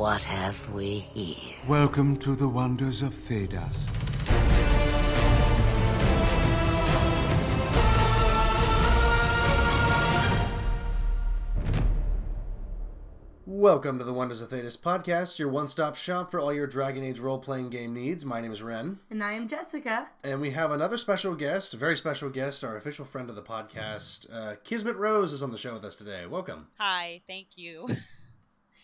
What have we here? Welcome to the wonders of Thedas. Welcome to the Wonders of Thedas podcast, your one stop shop for all your Dragon Age role playing game needs. My name is Ren, And I am Jessica. and we have another special guest, a very special guest, our official friend of the podcast. Uh, Kismet Rose is on the show with us today. Welcome. Hi, thank you.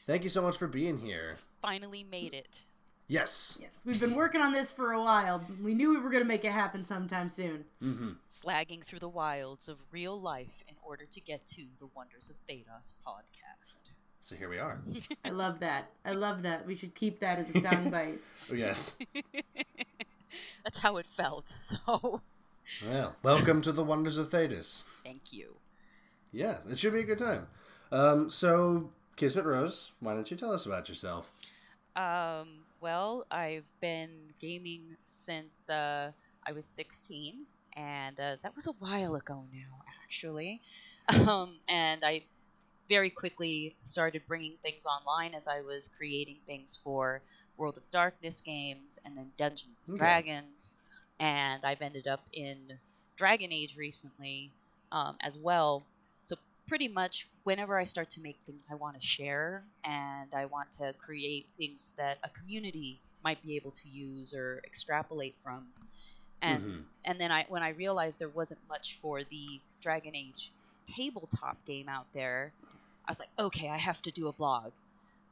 Thank you so much for being here. Finally made it. Yes. Yes, we've been working on this for a while. We knew we were going to make it happen sometime soon. hmm Slagging through the wilds of real life in order to get to the Wonders of Thedas podcast. So here we are. I love that. I love that. We should keep that as a soundbite. Oh, yes. That's how it felt, so Well, welcome to the Wonders of Thedas. thank you. Yes, it should be a good time. Um, so, Kismet Rose, why don't you tell us about yourself? Um, well, I've been gaming since uh, I was 16, and uh, that was a while ago now, actually. Um, and I very quickly started bringing things online as I was creating things for World of Darkness games and then Dungeons and Okay. Dragons. And I've ended up in Dragon Age recently um, as well. Pretty much whenever I start to make things I want to share and I want to create things that a community might be able to use or extrapolate from. And Mhm. and then I when I realized there wasn't much for the Dragon Age tabletop game out there, I was like, okay, I have to do a blog.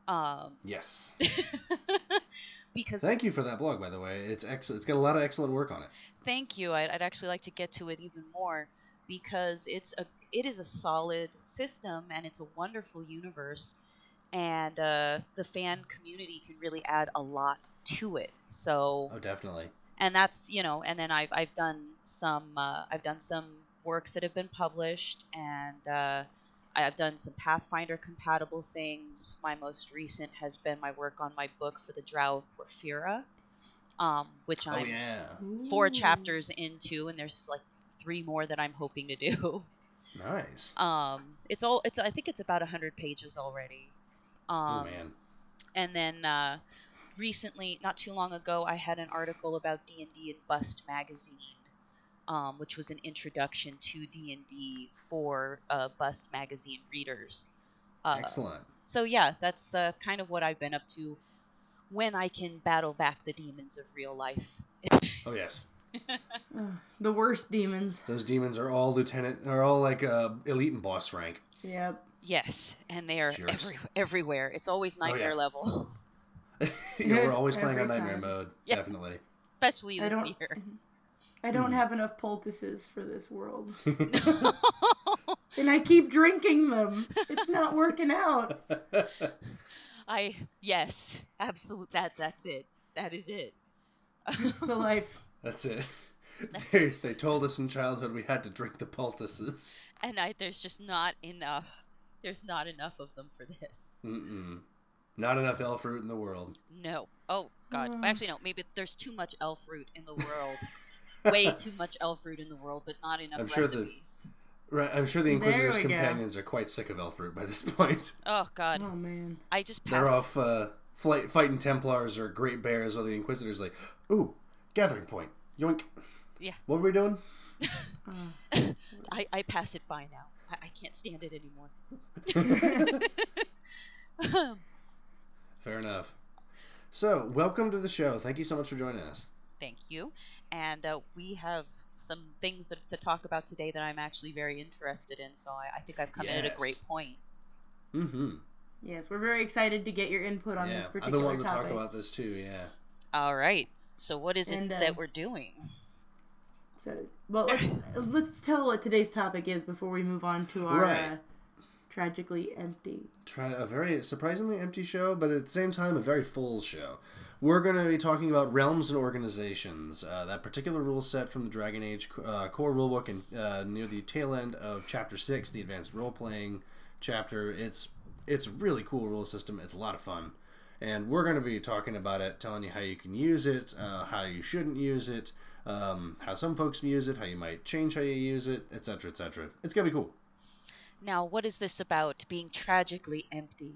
Um, Yes. because Thank you for that blog, by the way. It's excellent. It's got a lot of excellent work on it. thank you. I'd, I'd actually like to get to it even more because it's a it is a solid system and it's a wonderful universe, and uh, the fan community can really add a lot to it. So Oh, definitely. and that's you know and then i've i've done some uh, i've done some works that have been published and uh, i've done some pathfinder compatible things my most recent has been my work on my book for the drow of porphyra um, which Oh, i'm yeah. four Ooh. chapters into and there's like three more that i'm hoping to do Nice. um, it's all it's i think it's about 100 pages already um, oh, man. and then uh, recently, not too long ago, I had an article about D and D in Bust magazine, um, which was an introduction to D and D for uh, Bust magazine readers. Uh, Excellent. So yeah, that's uh, kind of what I've been up to when I can battle back the demons of real life. Oh, yes. Ugh, the worst demons. Those demons are all lieutenant, are all like uh, elite and boss rank. Yep. yes, and they are every, everywhere. It's always Oh, yeah. nightmare level, you know, we're always playing on nightmare time. mode. Yeah. Definitely. especially I this don't. year. I don't Hmm. have enough poultices for this world, and I keep drinking them. It's not working out. I yes, absolutely. That that's it. That is it. It's the life. That's it. They, they told us in childhood we had to drink the poultices. and I, there's just not enough. There's not enough of them for this. Mm-mm. Not enough elf fruit in the world. No. Oh God. Mm. Actually, no. Maybe there's too much elf fruit in the world. Way too much elf fruit in the world, but not enough I'm sure the- recipes. Right, I'm sure the Inquisitor's we go. companions are quite sick of elf fruit by this point. Oh God. Oh man. I just They're off uh, flight, fighting Templars or Great Bears, while the Inquisitor's like, "Ooh, gathering point, yoink." Yeah. What were we doing? I, I pass it by now. I, I can't stand it anymore. Fair enough. So, welcome to the show. Thank you so much for joining us. Thank you. And uh, we have some things that, to talk about today that I'm actually very interested in. So I, I think I've come in at a great point. Mm-hmm. yes, we're very excited to get your input on yeah, this particular topic. I've been particular wanting to talk about this too. Yeah. All right. So what is it And, uh, that we're doing? So, well, let's let's tell what today's topic is before we move on to our Right. uh, tragically empty. Try a very surprisingly empty show, but at the same time a very full show. We're going to be talking about realms and organizations. Uh, that particular rule set from the Dragon Age uh, core rulebook, and uh, near the tail end of Chapter Six, the advanced role playing chapter. It's it's a really cool rule system. It's a lot of fun, and we're going to be talking about it, telling you how you can use it, uh, how you shouldn't use it, um, how some folks use it, how you might change how you use it, etc., etc. It's gonna be cool. Now, what is this about being tragically empty?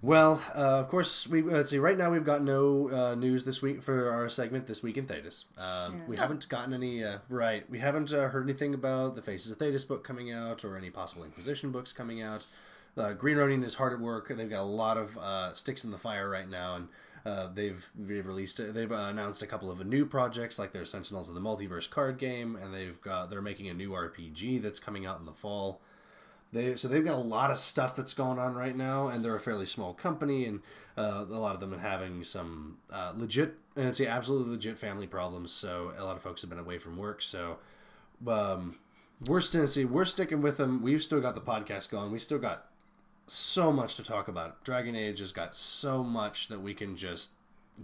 Well, uh, of course, we let's see. Right now, we've got no uh, news this week for our segment this week in Thedas. Um, We haven't gotten any. Uh, right, we haven't uh, heard anything about the Faces of Thedas book coming out or any possible Inquisition books coming out. Uh, Green Ronin is hard at work. They've got a lot of uh, sticks in the fire right now, and uh, they've they've released they've announced a couple of new projects like their Sentinels of the Multiverse card game, and they've got they're making a new RPG that's coming out in the fall. They so they've got a lot of stuff that's going on right now, and they're a fairly small company, and uh, a lot of them are having some uh, legit and it's absolutely legit family problems. So a lot of folks have been away from work. So um, we're still see we're sticking with them. We've still got the podcast going. We still got so much to talk about. Dragon Age has got so much that we can just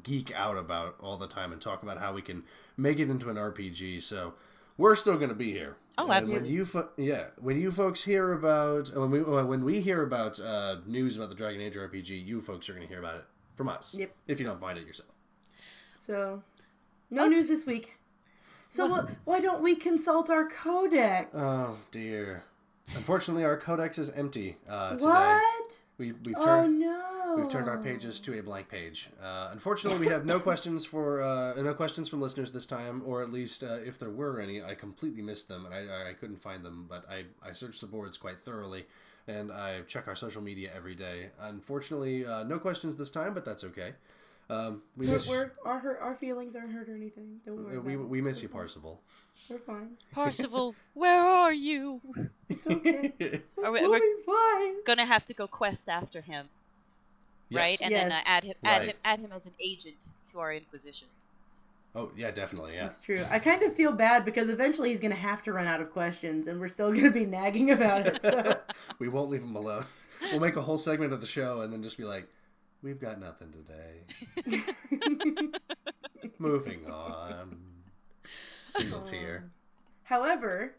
geek out about all the time and talk about how we can make it into an RPG. So we're still going to be here. Oh, And When you fo- yeah, when you folks hear about when we when we hear about uh, news about the Dragon Age RPG, you folks are going to hear about it from us. Yep. If you don't find it yourself. So, no news this week. So what, why don't we consult our codex? Oh dear. Unfortunately, our codex is empty uh, today. what? We we've Oh turned. no. We've turned our pages to a blank page. Uh, unfortunately, we have no questions for uh, no questions from listeners this time, or at least uh, if there were any, I completely missed them and I, I couldn't find them. But I, I searched the boards quite thoroughly, and I check our social media every day. Unfortunately, uh, no questions this time, but that's okay. Um, we We're, miss we're, our hurt, our feelings aren't hurt or anything. Don't worry. uh, we, about we miss you, Parsival. We're fine. Parsival, where are you? It's okay. Are we, we'll we're be fine. gonna have to go quest after him, right? Yes. And then uh, add him, add Right. him, add him as an agent to our Inquisition. Oh yeah, definitely. Yeah. That's true. I kind of feel bad because eventually he's going to have to run out of questions, and we're still going to be nagging about it. So we won't leave him alone. We'll make a whole segment of the show and then just be like, "We've got nothing today." Moving on. Single tier. However,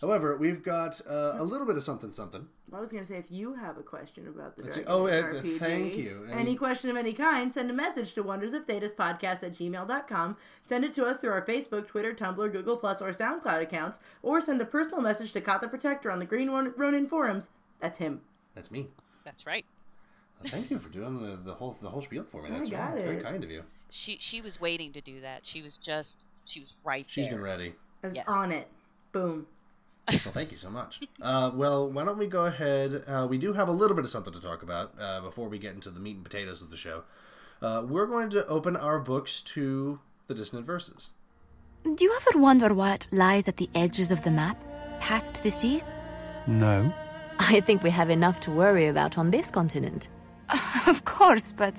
However, we've got uh, a little bit of something, something. I was going to say if you have a question about the Let's see. Dragon Oh, Age uh, RPG, thank you. And- Any question of any kind, send a message to Wonders of Thedas Podcast at gmail.com. Send it to us through our Facebook, Twitter, Tumblr, Google Plus, or SoundCloud accounts, or send a personal message to Kot the Protector on the Green Ron- Ronin forums. That's him. That's me. That's right. Well, thank you for doing the, the whole the whole spiel for me. I That's got very kind of you. She she was waiting to do that. She was just she was right She's there. been ready. I was Yes. on it. Boom. Well, thank you so much. Uh, well, why don't we go ahead? Uh, we do have a little bit of something to talk about uh, before we get into the meat and potatoes of the show. Uh, we're going to open our books to the dissonant verses. Do you ever wonder what lies at the edges of the map, past the seas? No. I think we have enough to worry about on this continent. of course, but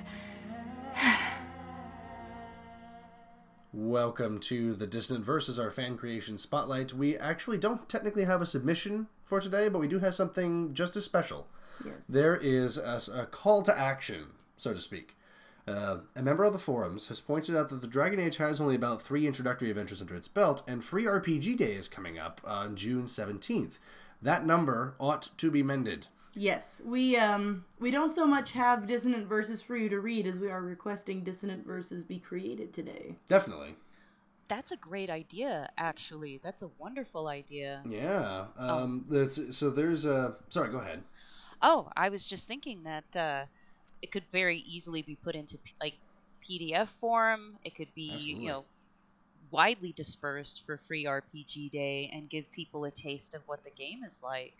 Welcome to the Dissonant Verses, our fan creation spotlight. We actually don't technically have a submission for today, but we do have something just as special. Yes. There is a, a call to action, so to speak. Uh, a member of the forums has pointed out that the Dragon Age has only about three introductory adventures under its belt, and Free RPG Day is coming up on June 17th. That number ought to be mended. Yes, we um we don't so much have dissonant verses for you to read as we are requesting dissonant verses be created today. Definitely. That's a great idea, actually. That's a wonderful idea. Yeah. Um, that's, so there's a. Sorry, go ahead. Oh, I was just thinking that uh, it could very easily be put into p- like PDF form. It could be Absolutely. you know widely dispersed for free RPG day and give people a taste of what the game is like.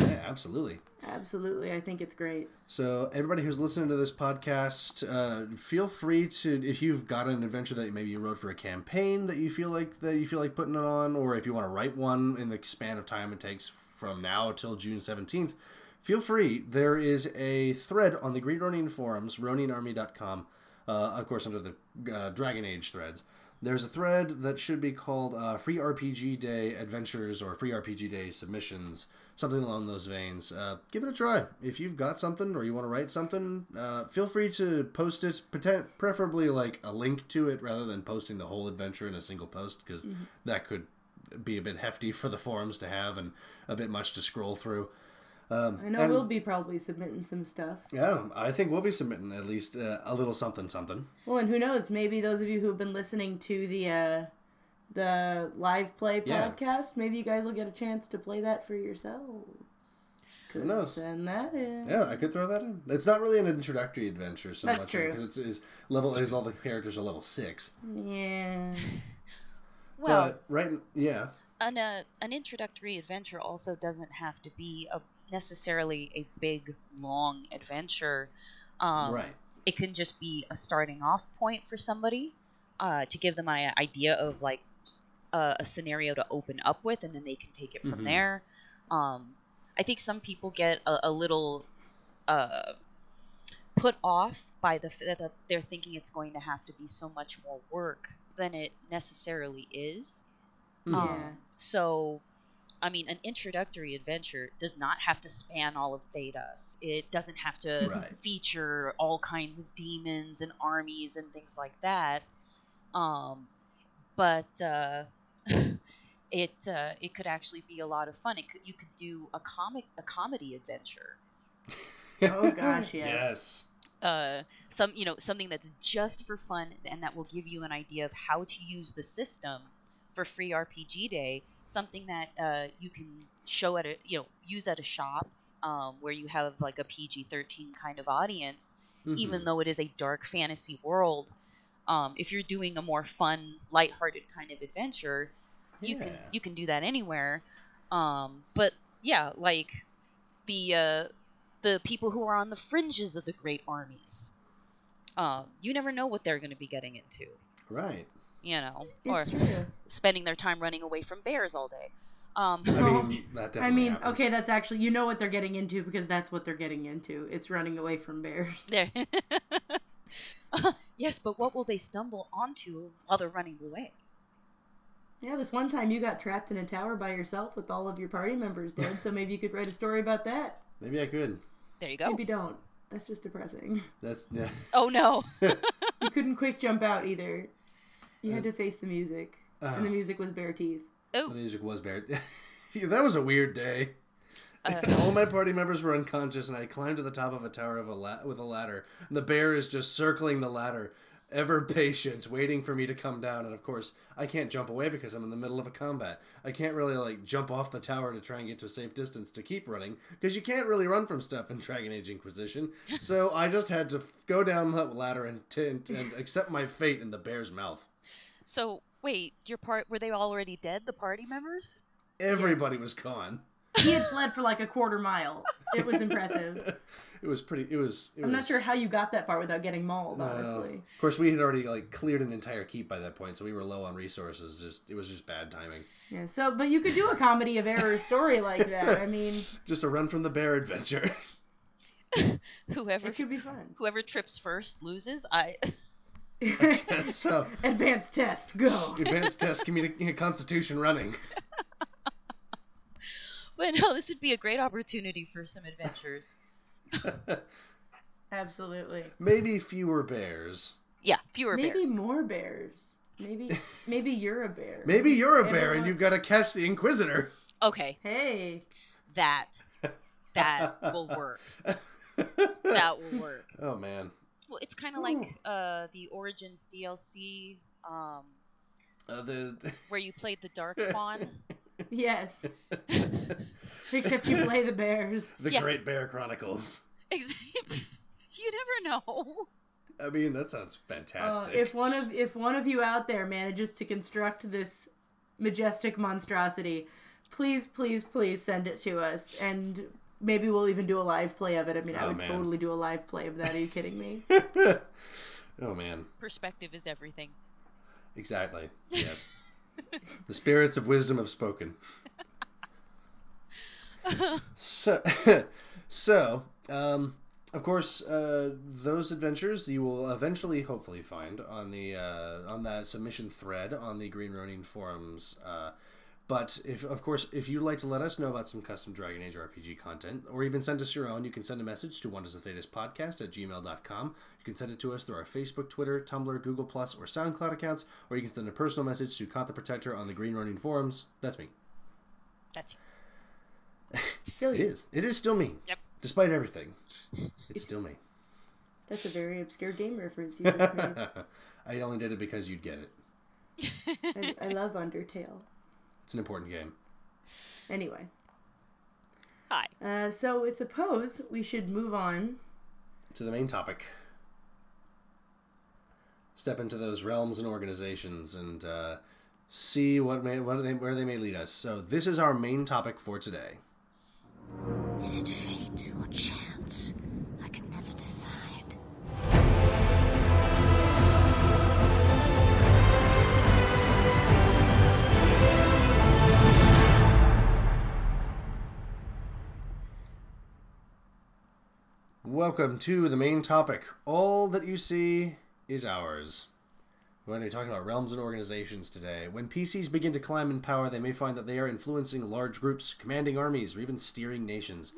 Yeah, absolutely. Absolutely, I think it's great. So everybody who's listening to this podcast, uh, feel free to if you've got an adventure that maybe you wrote for a campaign that you feel like that you feel like putting it on, or if you want to write one in the span of time it takes from now till June seventeenth, feel free. There is a thread on the Green Ronin forums, roninarmy.com, uh, of course under the uh, Dragon Age threads. There's a thread that should be called uh, Free RPG Day Adventures or Free RPG Day Submissions, something along those veins. Uh, give it a try. If you've got something or you want to write something, uh, feel free to post it, preferably like a link to it rather than posting the whole adventure in a single post, because that could be a bit hefty for the forums to have and a bit much to scroll through. Um, I know and- we'll be probably submitting some stuff. Yeah, I think we'll be submitting at least uh, a little something, something. Well, and who knows? Maybe those of you who've been listening to the uh, the live play Yeah. podcast, maybe you guys will get a chance to play that for yourselves. Who knows? Send that in. Yeah, I could throw that in. It's not really an introductory adventure so That's much true. because it's, it's level is all the characters are level six. Yeah. Well, but right, yeah, an uh, an introductory adventure also doesn't have to be a necessarily a big long adventure. Um, right. It can just be a starting off point for somebody uh, to give them an idea of like s- uh, a scenario to open up with, and then they can take it from Mhm. there. Um, I think some people get a, a little uh, put off by the f- that they're thinking it's going to have to be so much more work than it necessarily is. Mhm. Um, so, I mean, an introductory adventure does not have to span all of Thedas. It doesn't have to Right. feature all kinds of demons and armies and things like that. Um, but uh, it uh, it could actually be a lot of fun. It could, you could do a comic a comedy adventure. Oh, gosh, yes. yes. uh, some you know something that's just for fun and that will give you an idea of how to use the system for free RPG day. Something that uh, you can show at a you know use at a shop um, where you have like a PG thirteen kind of audience, even Mhm. though it is a dark fantasy world. Um, if you're doing a more fun, lighthearted kind of adventure, you can you can do that anywhere. Um, but yeah, like the uh, the people who are on the fringes of the great armies. Um, you never know what they're going to be getting into, right. you know, or true. spending their time running away from bears all day. Um, I mean, that definitely I mean, happens. okay, that's actually you know what they're getting into because that's what they're getting into. It's running away from bears. there. yes, but what will they stumble onto while they're running away? Yeah, this one time you got trapped in a tower by yourself with all of your party members dead, so maybe you could write a story about that. Maybe I could. There you go. Maybe don't. That's just depressing. That's yeah. Oh no. You couldn't quick jump out either. You had Uh, to face the music, uh, and the music was bare teeth. The oh, music was bad. Yeah, that was a weird day. Uh. All my party members were unconscious, and I climbed to the top of a tower of a la- with a ladder. And the bear is just circling the ladder, ever patient, waiting for me to come down. And of course, I can't jump away because I'm in the middle of a combat. I can't really like jump off the tower to try and get to a safe distance to keep running because you can't really run from stuff in Dragon Age Inquisition. So I just had to f- go down the ladder and, t- and, and accept my fate in the bear's mouth. so wait, your part were they already dead? The party members? Everybody was gone. He had fled for like a quarter mile. It was impressive. It was pretty. It was. It I'm not sure how you got that far without getting mauled, No. honestly. Of course, we had already like cleared an entire keep by that point, so we were low on resources. Just it was just bad timing. Yeah, so but you could do a comedy of error story like that. I mean, Just a run from the bear adventure. Whoever it could be fun. whoever trips first loses. I so Advanced test, go. advanced test communi- Constitution running. But no, this would be a great opportunity for some adventures. Absolutely. Maybe fewer bears. Yeah, fewer Maybe bears. more bears. Maybe maybe you're a bear. Maybe you're a bear and you've got to catch the Inquisitor. Okay, Hey. that that will work. That will work. Oh man. Well, it's kind of like uh, the Origins DLC, um, Uh, the where you played the Darkspawn. Yes. Except you play the bears. the Yeah. Great Bear Chronicles. Ex- you never know. I mean, that sounds Uh, fantastic. if one of if one of you out there manages to construct this majestic monstrosity, please, please, please send it to us, and maybe we'll even do a live play of it. I mean, I Oh, would man. totally do a live play of that. Are you kidding me? oh man. Perspective is everything. Exactly. Yes. the spirits of wisdom have spoken. So, so um, of course, uh, those adventures you will eventually, hopefully, find on the uh, on that submission thread on the Green Ronin forums. Uh, but if, of course, if you'd like to let us know about some custom Dragon Age RPG content, or even send us your own, you can send a message to Wonders of Thedas podcast at gmail.com. You can send it to us through our Facebook, Twitter, Tumblr, Google Plus, or SoundCloud accounts, or you can send a personal message to Kot the Protector on the Green Ronin forums. That's me. That's Still, It is. It is still me. Yep. Despite everything, it's still me. that's a very obscure game reference you just made. I only did it because you'd get it. I, I love Undertale. It's an important game. Anyway, Hi. Uh, so I suppose we should move on. to the main topic. Step into those realms and organizations and uh, see what may, what they, where they may lead us. So this is our main topic for today. Is it fate or chance? I can never decide. Welcome to the main topic. All that you see is ours. We're going to be talking about realms and organizations today. When PCs begin to climb in power, they may find that they are influencing large groups, commanding armies, or even steering nations.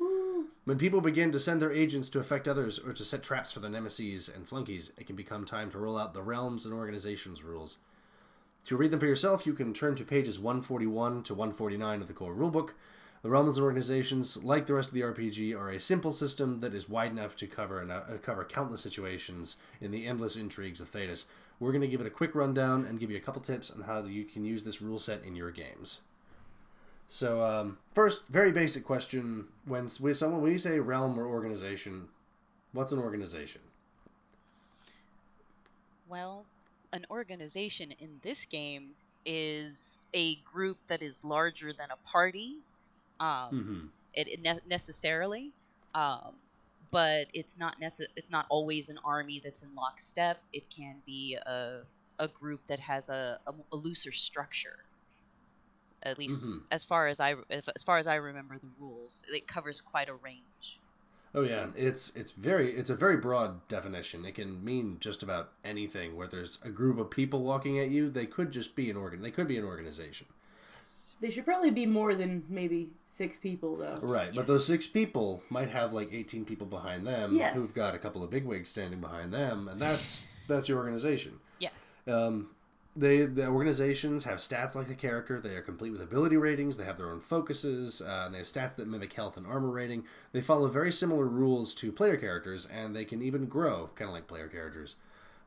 When people begin to send their agents to affect others or to set traps for their nemesis and flunkies, it can become time to roll out the realms and organizations rules. To read them for yourself, you can turn to pages 141 to 149 of the core rulebook. The realms and organizations, like the rest of the RPG, are a simple system that is wide enough to cover uh, cover countless situations in the endless intrigues of Thedas. We're going to give it a quick rundown and give you a couple tips on how you can use this rule set in your games. So, um, first, very basic question: when we someone when you say realm or organization, what's an organization? Well, an organization in this game is a group that is larger than a party. Um, Mm-hmm. it, it ne- necessarily, um, but it's not necess- It's not always an army that's in lockstep. It can be a a group that has a, a, a looser structure. At least Mhm. as far as I as as far as I remember the rules, it covers quite a range. Oh yeah, it's it's very it's a very broad definition. It can mean just about anything. Where there's a group of people walking at you, they could just be an organ. They could be an organization. They should probably be more than maybe six people, though. Right, but those six people might have like 18 people behind them Yes. who've got a couple of bigwigs standing behind them, and that's that's your organization. Yes. Um, they the organizations have stats like the character. They are complete with ability ratings. They have their own focuses, uh, and they have stats that mimic health and armor rating. They follow very similar rules to player characters, and they can even grow kind of like player characters.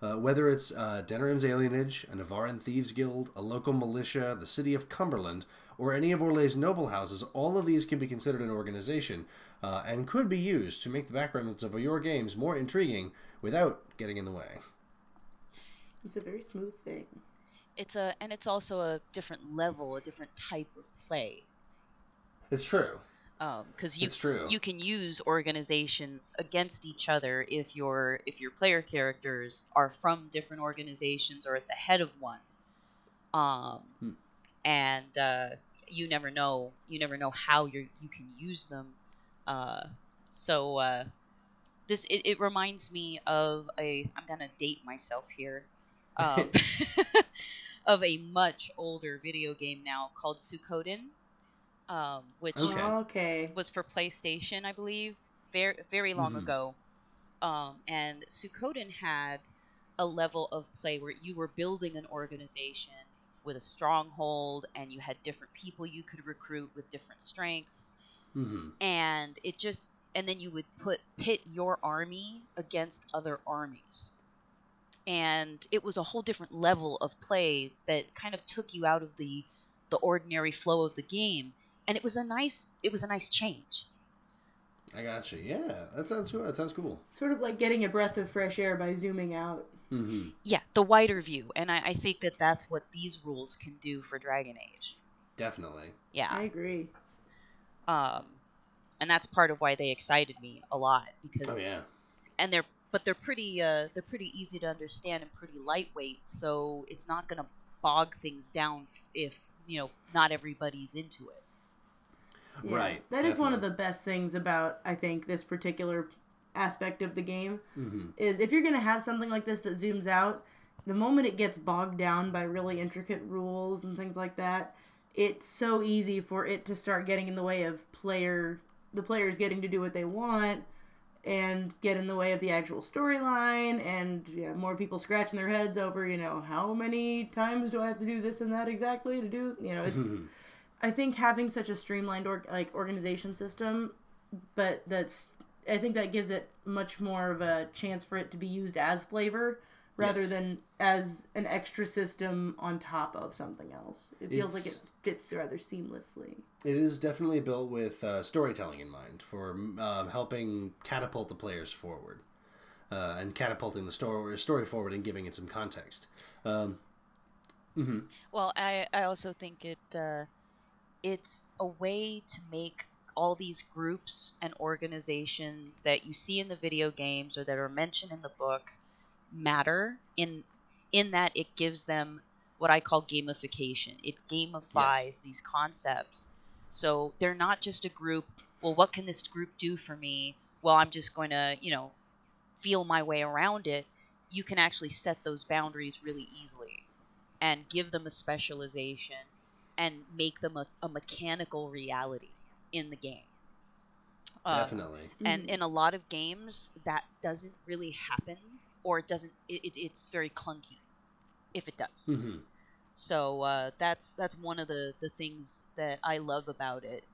Uh, whether it's uh, Denerim's Alienage, a Nevarran Thieves Guild, a local militia, the city of Cumberland, or any of Orlais' noble houses, all of these can be considered an organization uh, and could be used to make the backgrounds of your games more intriguing without getting in the way. It's a very smooth thing. It's a and it's also a different level, a different type of play. It's true. because you It's true. you can use organizations against each other if your if your player characters are from different organizations or at the head of one. Um, Hmm. and uh, you never know you never know how you you can use them. Uh, so uh, this it, it reminds me of a I'm gonna date myself here. Um, of a much older video game now called Suikoden, um, which Okay. Okay. was for PlayStation, I believe, very very long Mhm. ago. Um, and Suikoden had a level of play where you were building an organization with a stronghold, and you had different people you could recruit with different strengths, hmm and it just and then you would put pit your army against other armies. And it was a whole different level of play that kind of took you out of the the ordinary flow of the game, and it was a nice it was a nice change. I got you. Yeah, that sounds cool. That sounds cool. Sort of like getting a breath of fresh air by zooming out. Hmm Yeah, the wider view, and I, I think that that's what these rules can do for Dragon Age. Definitely. Yeah, I agree. um, and that's part of why they excited me a lot because Oh yeah. and they're but they're pretty uh, they're pretty easy to understand and pretty lightweight, so it's not gonna bog things down if you know not everybody's into it. Yeah. Right, That is one of the best things about I think this particular aspect of the game hmm is if you're going to have something like this that zooms out, the moment it gets bogged down by really intricate rules and things like that, it's so easy for it to start getting in the way of player the players getting to do what they want and get in the way of the actual storyline and yeah, more people scratching their heads over, you know, how many times do I have to do this and that exactly to do, you know, it's I think having such a streamlined or, like organization system, but that's I think that gives it much more of a chance for it to be used as flavor rather Yes. than as an extra system on top of something else. It feels like it fits rather seamlessly. It is definitely built with uh, storytelling in mind for um, helping catapult the players forward uh, and catapulting the story story forward and giving it some context. Um, Well, I, I also think it uh, it's a way to make all these groups and organizations that you see in the video games or that are mentioned in the book matter in in that it gives them what I call gamification. It gamifies these concepts. So they're not just a group, well what can this group do for me? Well, I'm just going to, you know, feel my way around it. You can actually set those boundaries really easily and give them a specialization and make them a, a mechanical reality in the game. Um, definitely. And in a lot of games, that doesn't really happen, or it doesn't. It, it, it's very clunky, if it does. hmm So uh, that's that's one of the the things that I love about it.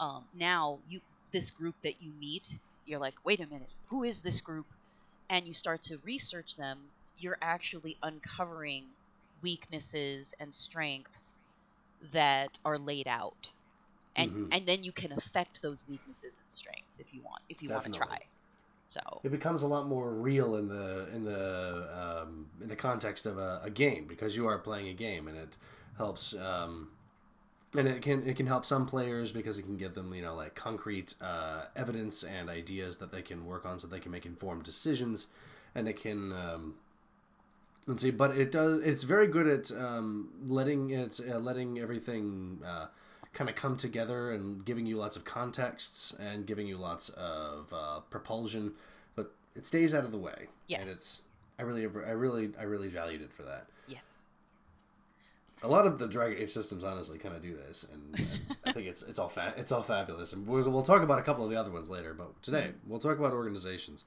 Um, now you this group that you meet, you're like, wait a minute, who is this group? And you start to research them. You're actually uncovering weaknesses and strengths that are laid out, and Mhm. and then you can affect those weaknesses and strengths if you want if you want to try. So It becomes a lot more real in the in the um, in the context of a, a game because you are playing a game and it helps. Um, and it can it can help some players because it can give them you know like concrete uh, evidence and ideas that they can work on so they can make informed decisions, and it can um, let's see. But it does it's very good at um, letting it's uh, letting everything uh, kind of come together and giving you lots of contexts and giving you lots of uh, propulsion, but it stays out of the way. Yes. and it's I really I really I really valued it for that yes, a lot of the Dragon Age systems honestly kind of do this, and, and I think it's it's all fa- it's all fabulous. And we'll, we'll talk about a couple of the other ones later, but today we'll talk about organizations.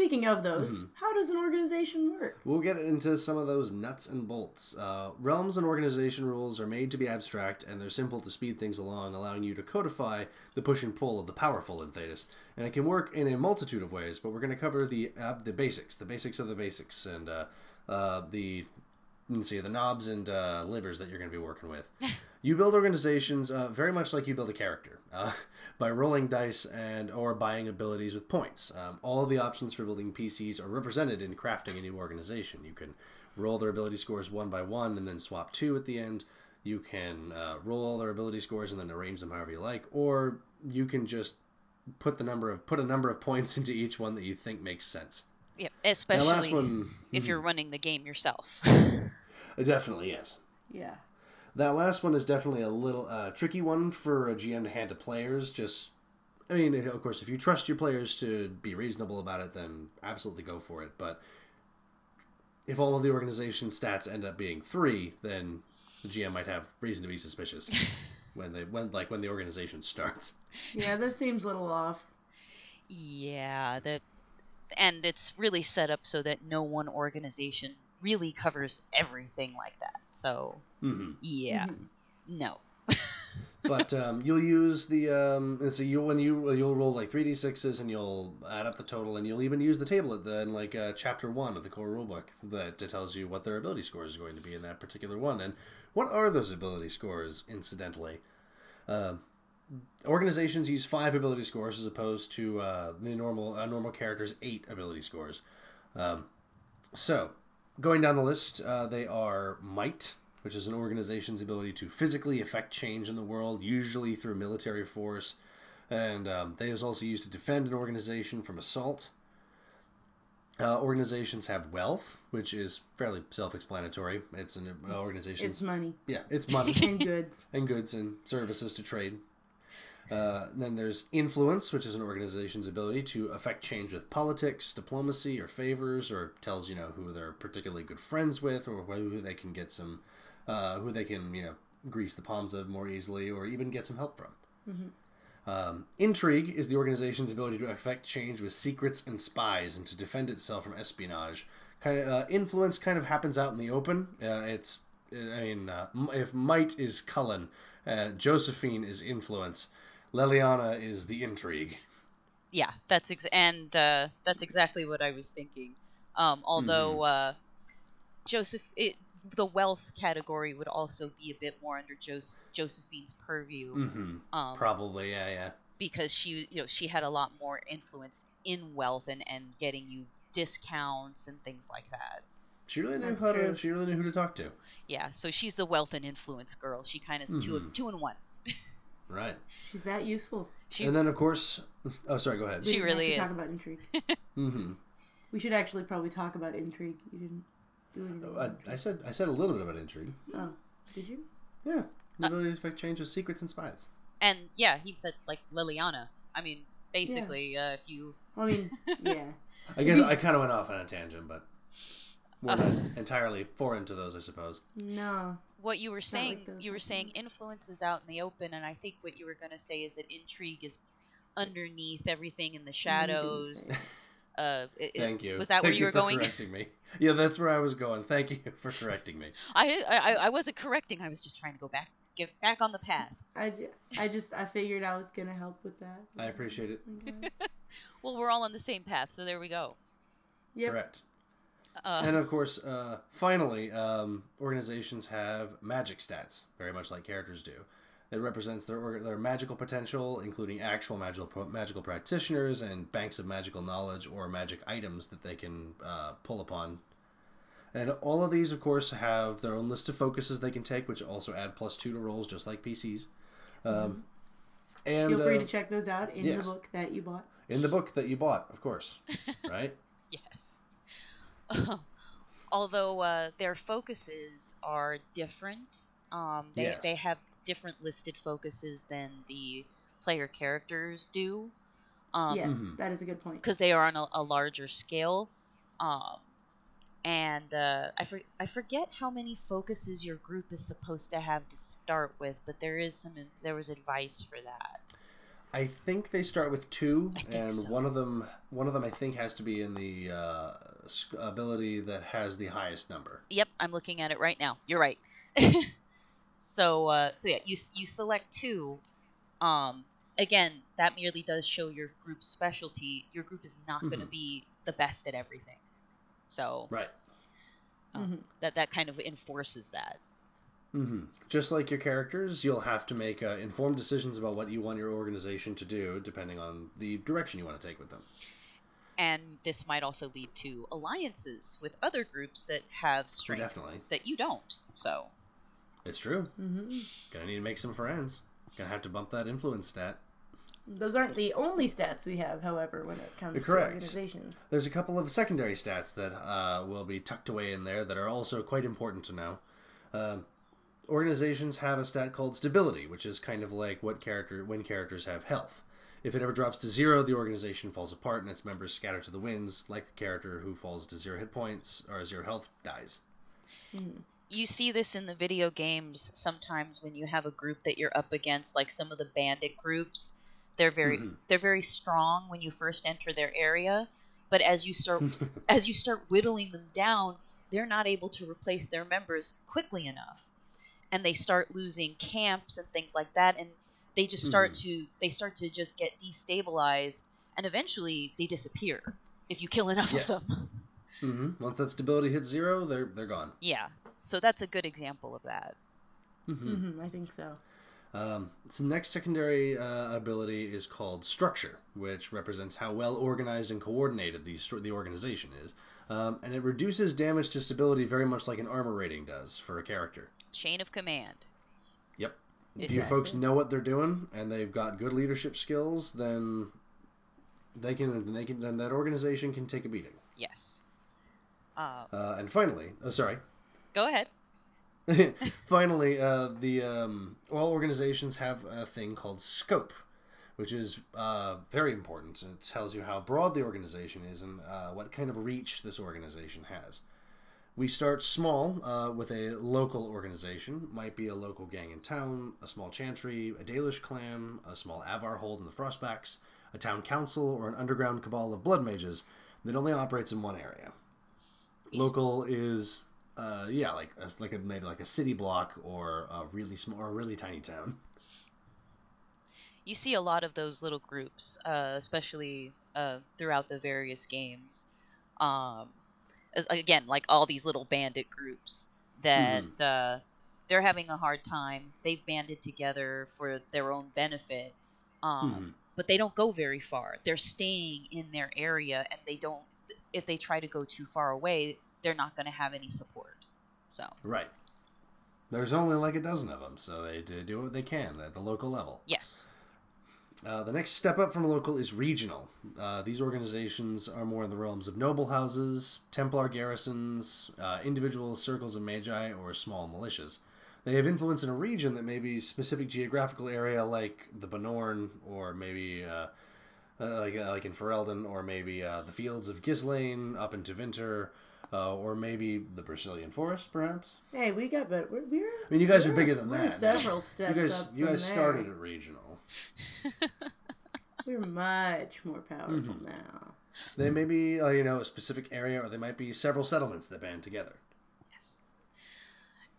Speaking of those, Mm-hmm. how does an organization work? We'll get into some of those nuts and bolts. Uh, realms and organization rules are made to be abstract, and they're simple to speed things along, allowing you to codify the push and pull of the powerful in Thedas. And it can work in a multitude of ways, but we're going to cover the uh, the basics, the basics of the basics, and uh, uh, the let's see the knobs and uh, livers that you're going to be working with. you build organizations uh, very much like you build a character uh, by rolling dice and or buying abilities with points. Um, all of the options for building PCs are represented in crafting a new organization. You can roll their ability scores one by one and then swap two at the end. You can uh, roll all their ability scores and then arrange them however you like, or you can just put the number of put a number of points into each one that you think makes sense. yeah, The especially last one, if you're running the game yourself. definitely yes. Yeah. That last one is definitely a little uh, tricky one for a GM to hand to players. Just, I mean, of course, if you trust your players to be reasonable about it, then absolutely go for it. But if all of the organization stats end up being three, then the GM might have reason to be suspicious when they when like when the organization starts. Yeah, that seems a little off. Yeah, that and it's really set up so that no one organization really covers everything like that. So, hmm yeah. No. but um, you'll use the um, and so you when you you'll roll like three d sixes and you'll add up the total and you'll even use the table at the in like uh, chapter one of the core rulebook that tells you what their ability score is going to be in that particular one and what are those ability scores incidentally. Uh, organizations use five ability scores as opposed to uh, the normal uh, normal characters eight ability scores. Um, so, going down the list, uh, they are might, which is an organization's ability to physically affect change in the world, usually through military force, and um, they is also used to defend an organization from assault. Uh, organizations have wealth, which is fairly self-explanatory. It's an uh, organization. It's money yeah, it's money and goods. and goods and services to trade. Uh, then there's influence, which is an organization's ability to affect change with politics, diplomacy, or favors, or tells you know who they're particularly good friends with, or who they can get some, uh, who they can you know grease the palms of more easily, or even get some help from. Um, intrigue is the organization's ability to affect change with secrets and spies, and to defend itself from espionage. Kind of uh, influence kind of happens out in the open. Uh, it's I mean, uh, if might is Cullen, uh, Josephine is influence, Leliana is the intrigue. Yeah, that's ex- and uh, that's exactly what I was thinking. Um, although uh, Joseph, it, the wealth category would also be a bit more under Jos- Josephine's purview. Mm-hmm. Um, Probably, yeah, yeah. because she you know she had a lot more influence in wealth and and getting you discounts and things like that She really knew That's how to. She really knew who to talk to. yeah so she's the wealth and influence girl she kind of is two two in one Right. She's that useful. she and then, of course, oh, sorry. Go ahead. She We didn't really actually is. Talk about intrigue. Mm-hmm. we should actually probably talk about intrigue. You didn't do anything. I, I said. I said a little bit about intrigue. Oh, did you? Yeah. The ability to affect change of secrets and spies. and yeah he said like Leliana I mean basically uh, if you I mean, yeah. I guess I kind of went off on a tangent, but we're Uh. not entirely foreign to those, I suppose. No. What you were saying like you were saying influence is out in the open and I think what you were going to say is that intrigue is underneath everything in the shadows uh it- it- Thank you. was that Thank where you were for going Correcting me. Yeah, that's where I was going. Thank you for correcting me. I, I I wasn't correcting I was just trying to go back get back on the path I, I just I figured I was gonna help with that. I appreciate it. Okay. well we're all on the same path so there we go Yep. Correct. Uh, And of course, uh, finally, um, organizations have magic stats, very much like characters do. It represents their their magical potential, including actual magical magical practitioners and banks of magical knowledge or magic items that they can uh, pull upon. And all of these, of course, have their own list of focuses they can take, which also add plus two to rolls, just like PCs. Um, and Feel free uh, to check those out in yes. the book that you bought. in the book that you bought, of course, right? Yes. Although uh, their focuses are different, um, they, Yes. they have different listed focuses than the player characters do. Um, yes, Mhm. that is a good point. because they are on a, a larger scale. Um, and uh, I, for, I forget how many focuses your group is supposed to have to start with, but there is some there was advice for that. I think they start with two, and so. one of them, one of them, I think, has to be in the uh, ability that has the highest number. Yep, I'm looking at it right now. You're right. so uh, so yeah, you you select two. Um, again, that merely does show your group's specialty. Your group is not going to be the best at everything. So Right. um, Mhm. that that kind of enforces that. Hmm Just like your characters, you'll have to make uh, informed decisions about what you want your organization to do, depending on the direction you want to take with them. And this might also lead to alliances with other groups that have strengths definitely. that you don't. So It's true. hmm Gonna need to make some friends. Gonna have to bump that influence stat. Those aren't the only stats we have, however, when it comes Correct. to organizations. There's a couple of secondary stats that uh, will be tucked away in there that are also quite important to know. Um organizations have a stat called stability, which is kind of like what character when characters have health. If it ever drops to zero, the organization falls apart and its members scatter to the winds, like a character who falls to zero hit points or zero health dies. you see this in the video games sometimes when you have a group that you're up against like some of the bandit groups they're very Mhm. they're very strong when you first enter their area but as you start as you start whittling them down they're not able to replace their members quickly enough and they start losing camps and things like that and they just start to they start to just get destabilized and eventually they disappear if you kill enough Yes. of them hmm Once that stability hits zero, they're they're gone. yeah so that's a good example of that hmm hmm I think so. Um, so the next secondary uh, ability is called structure, which represents how well organized and coordinated the, stru- the organization is. Um, and it reduces damage to stability very much like an armor rating does for a character. Chain of command Yep. If you folks know what they're doing and they've got good leadership skills, then they can they can then that organization can take a beating. Yes. Uh, Uh, and finally, oh, sorry, go ahead. Finally, uh, the um, all organizations have a thing called scope, which is uh, very important. It tells you how broad the organization is and uh, what kind of reach this organization has. We start small uh, with a local organization. Might be a local gang in town, a small chantry, a Dalish clan, a small Avar hold in the Frostbacks, a town council, or an underground cabal of blood mages that only operates in one area. Local is, uh, yeah, like a, like a maybe like a city block or a really small or a really tiny town. You see a lot of those little groups, uh, especially uh, throughout the various games. Um, again, like all these little bandit groups that uh, they're having a hard time. They've banded together for their own benefit, um, Mhm. but they don't go very far. They're staying in their area, and they don't. If they try to go too far away, they're not going to have any support. So Right. There's only like a dozen of them, so they do what they can at the local level. yes, Uh, the next step up from local is regional. Uh, these organizations are more in the realms of noble houses, Templar garrisons, uh, individual circles of magi, or small militias. They have influence in a region that may be specific geographical area, like the Bannorn, or maybe uh, uh, like like in Ferelden, or maybe uh, the fields of Ghislain up into Vinter, uh, or maybe the Brecilian forest, perhaps. Hey, we got, but we're, we're I mean, you guys are bigger than that. Several steps you guys, up you guys there. started at regional. We're much more powerful Mm-hmm. now. They may be, uh, you know, a specific area, or they might be several settlements that band together. yes.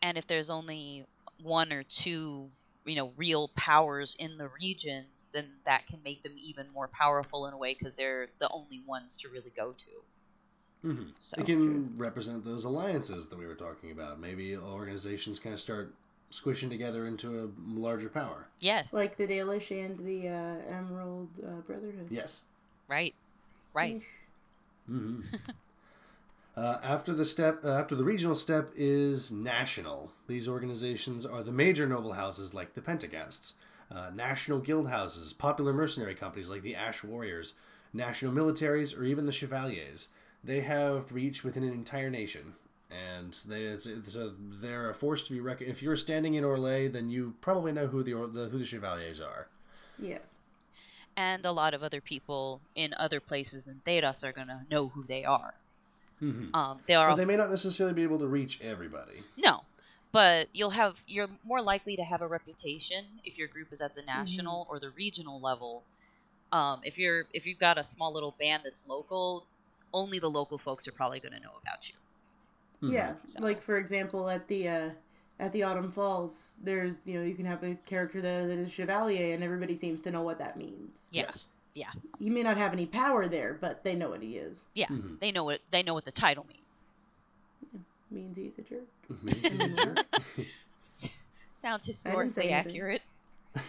And if there's only one or two, you know, real powers in the region, then that can make them even more powerful in a way because they're the only ones to really go to. Mm-hmm. So it can represent those alliances that we were talking about. Maybe organizations kind of start squishing together into a larger power. yes, Like the Dalish and the uh, Emerald uh, Brotherhood. Yes. right, right. hmm uh, after the step, uh, after the regional step is national. These organizations are the major noble houses like the Pentaghasts, uh, national guild houses, popular mercenary companies like the Ash Warriors, national militaries, or even the Chevaliers. They have reach within an entire nation, and they it's, it's a, they're a force to be reckoned. If you're standing in Orlais, then you probably know who the, the who the Chevaliers are. Yes. And a lot of other people in other places than Theros are gonna know who they are. Mhm. Um, they are But they may not necessarily be able to reach everybody. No, but you'll have you're more likely to have a reputation if your group is at the national or the regional level. Um, if you're if you've got a small little band that's local, only the local folks are probably going to know about you. Yeah. So- Like for example, at the uh, at the Autumn Falls, there's you know you can have a character that, that is Chevalier, and everybody seems to know what that means. Yeah, Yes. yeah, He may not have any power there, but they know what he is. yeah. Mhm. They know what they know what the title means. Means he's a jerk. Means he's a jerk. Sounds historically accurate.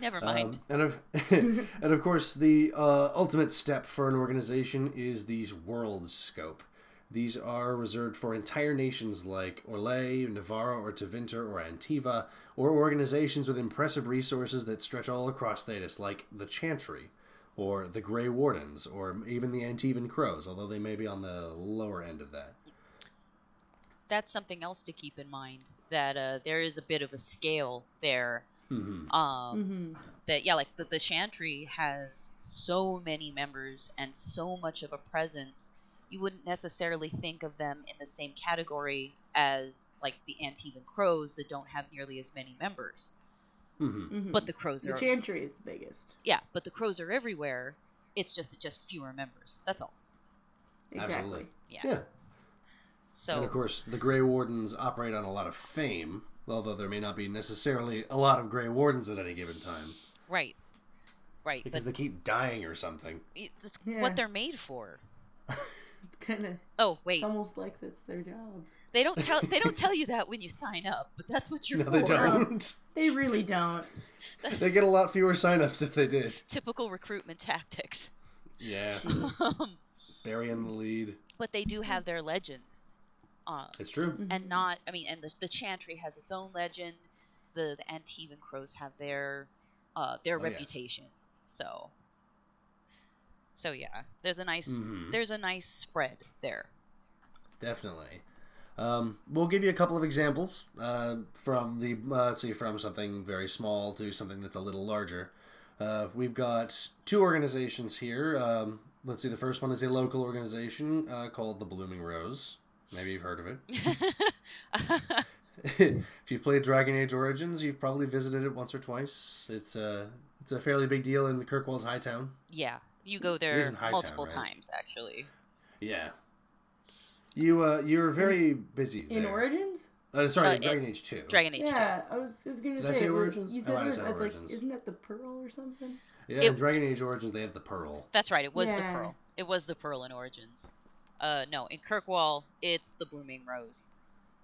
Never mind. Um, and of and of course, the uh, ultimate step for an organization is the world scope. These are reserved for entire nations like Orlais, Nevarra, or Tevinter, or Antiva, or organizations with impressive resources that stretch all across Thedas, like the Chantry, or the Grey Wardens, or even the Antivan Crows, although they may be on the lower end of that. That's something else to keep in mind. That uh, there is a bit of a scale there. hmm Um, Mm-hmm. that yeah like the, the chantry has so many members and so much of a presence you wouldn't necessarily think of them in the same category as like the antivan crows that don't have nearly as many members hmm Mm-hmm. but the crows are the are Chantry is the biggest. yeah but the crows are everywhere it's just just fewer members that's all Exactly. Absolutely. yeah, Yeah. so And of course, the Grey Wardens operate on a lot of fame, although there may not be necessarily a lot of Grey Wardens at any given time right right because but they keep dying or something. it's Yeah. what they're made for Kind of. oh wait It's almost like that's their job. they don't tell they don't tell you that when you sign up but that's what you're No, for they don't. They really don't. they get a lot fewer signups if they did. typical recruitment tactics Yeah, Um, burying the lead. but they do have their legend. Uh, It's true. and not, I mean, and the, the Chantry has its own legend. The, the Antivan Crows have their uh, their Oh, yes. reputation. So, so yeah, there's a nice Mhm. there's a nice spread there. Definitely. Um, we'll give you a couple of examples uh, from the uh, let's see from something very small to something that's a little larger. Uh, we've got two organizations here. Um, let's see. The first one is a local organization uh, called the Blooming Rose. Maybe you've heard of it. if you've played Dragon Age Origins, you've probably visited it once or twice. It's a it's a fairly big deal in the Kirkwall's High Town. yeah, you go there isn't Hightown, multiple right? times actually. Yeah. You uh, you're very busy. In there. Origins? Uh, sorry, Uh, it- Dragon Age Two. Dragon Age Yeah, I was, I was gonna Did I say. say it was- Origins? You I said might have Or- said I think- Origins. isn't that the Pearl or something? Yeah, It- in Dragon Age Origins they have the pearl. That's right. It was the Pearl. It was the Pearl in Origins. Uh, no, in Kirkwall, it's the Blooming Rose,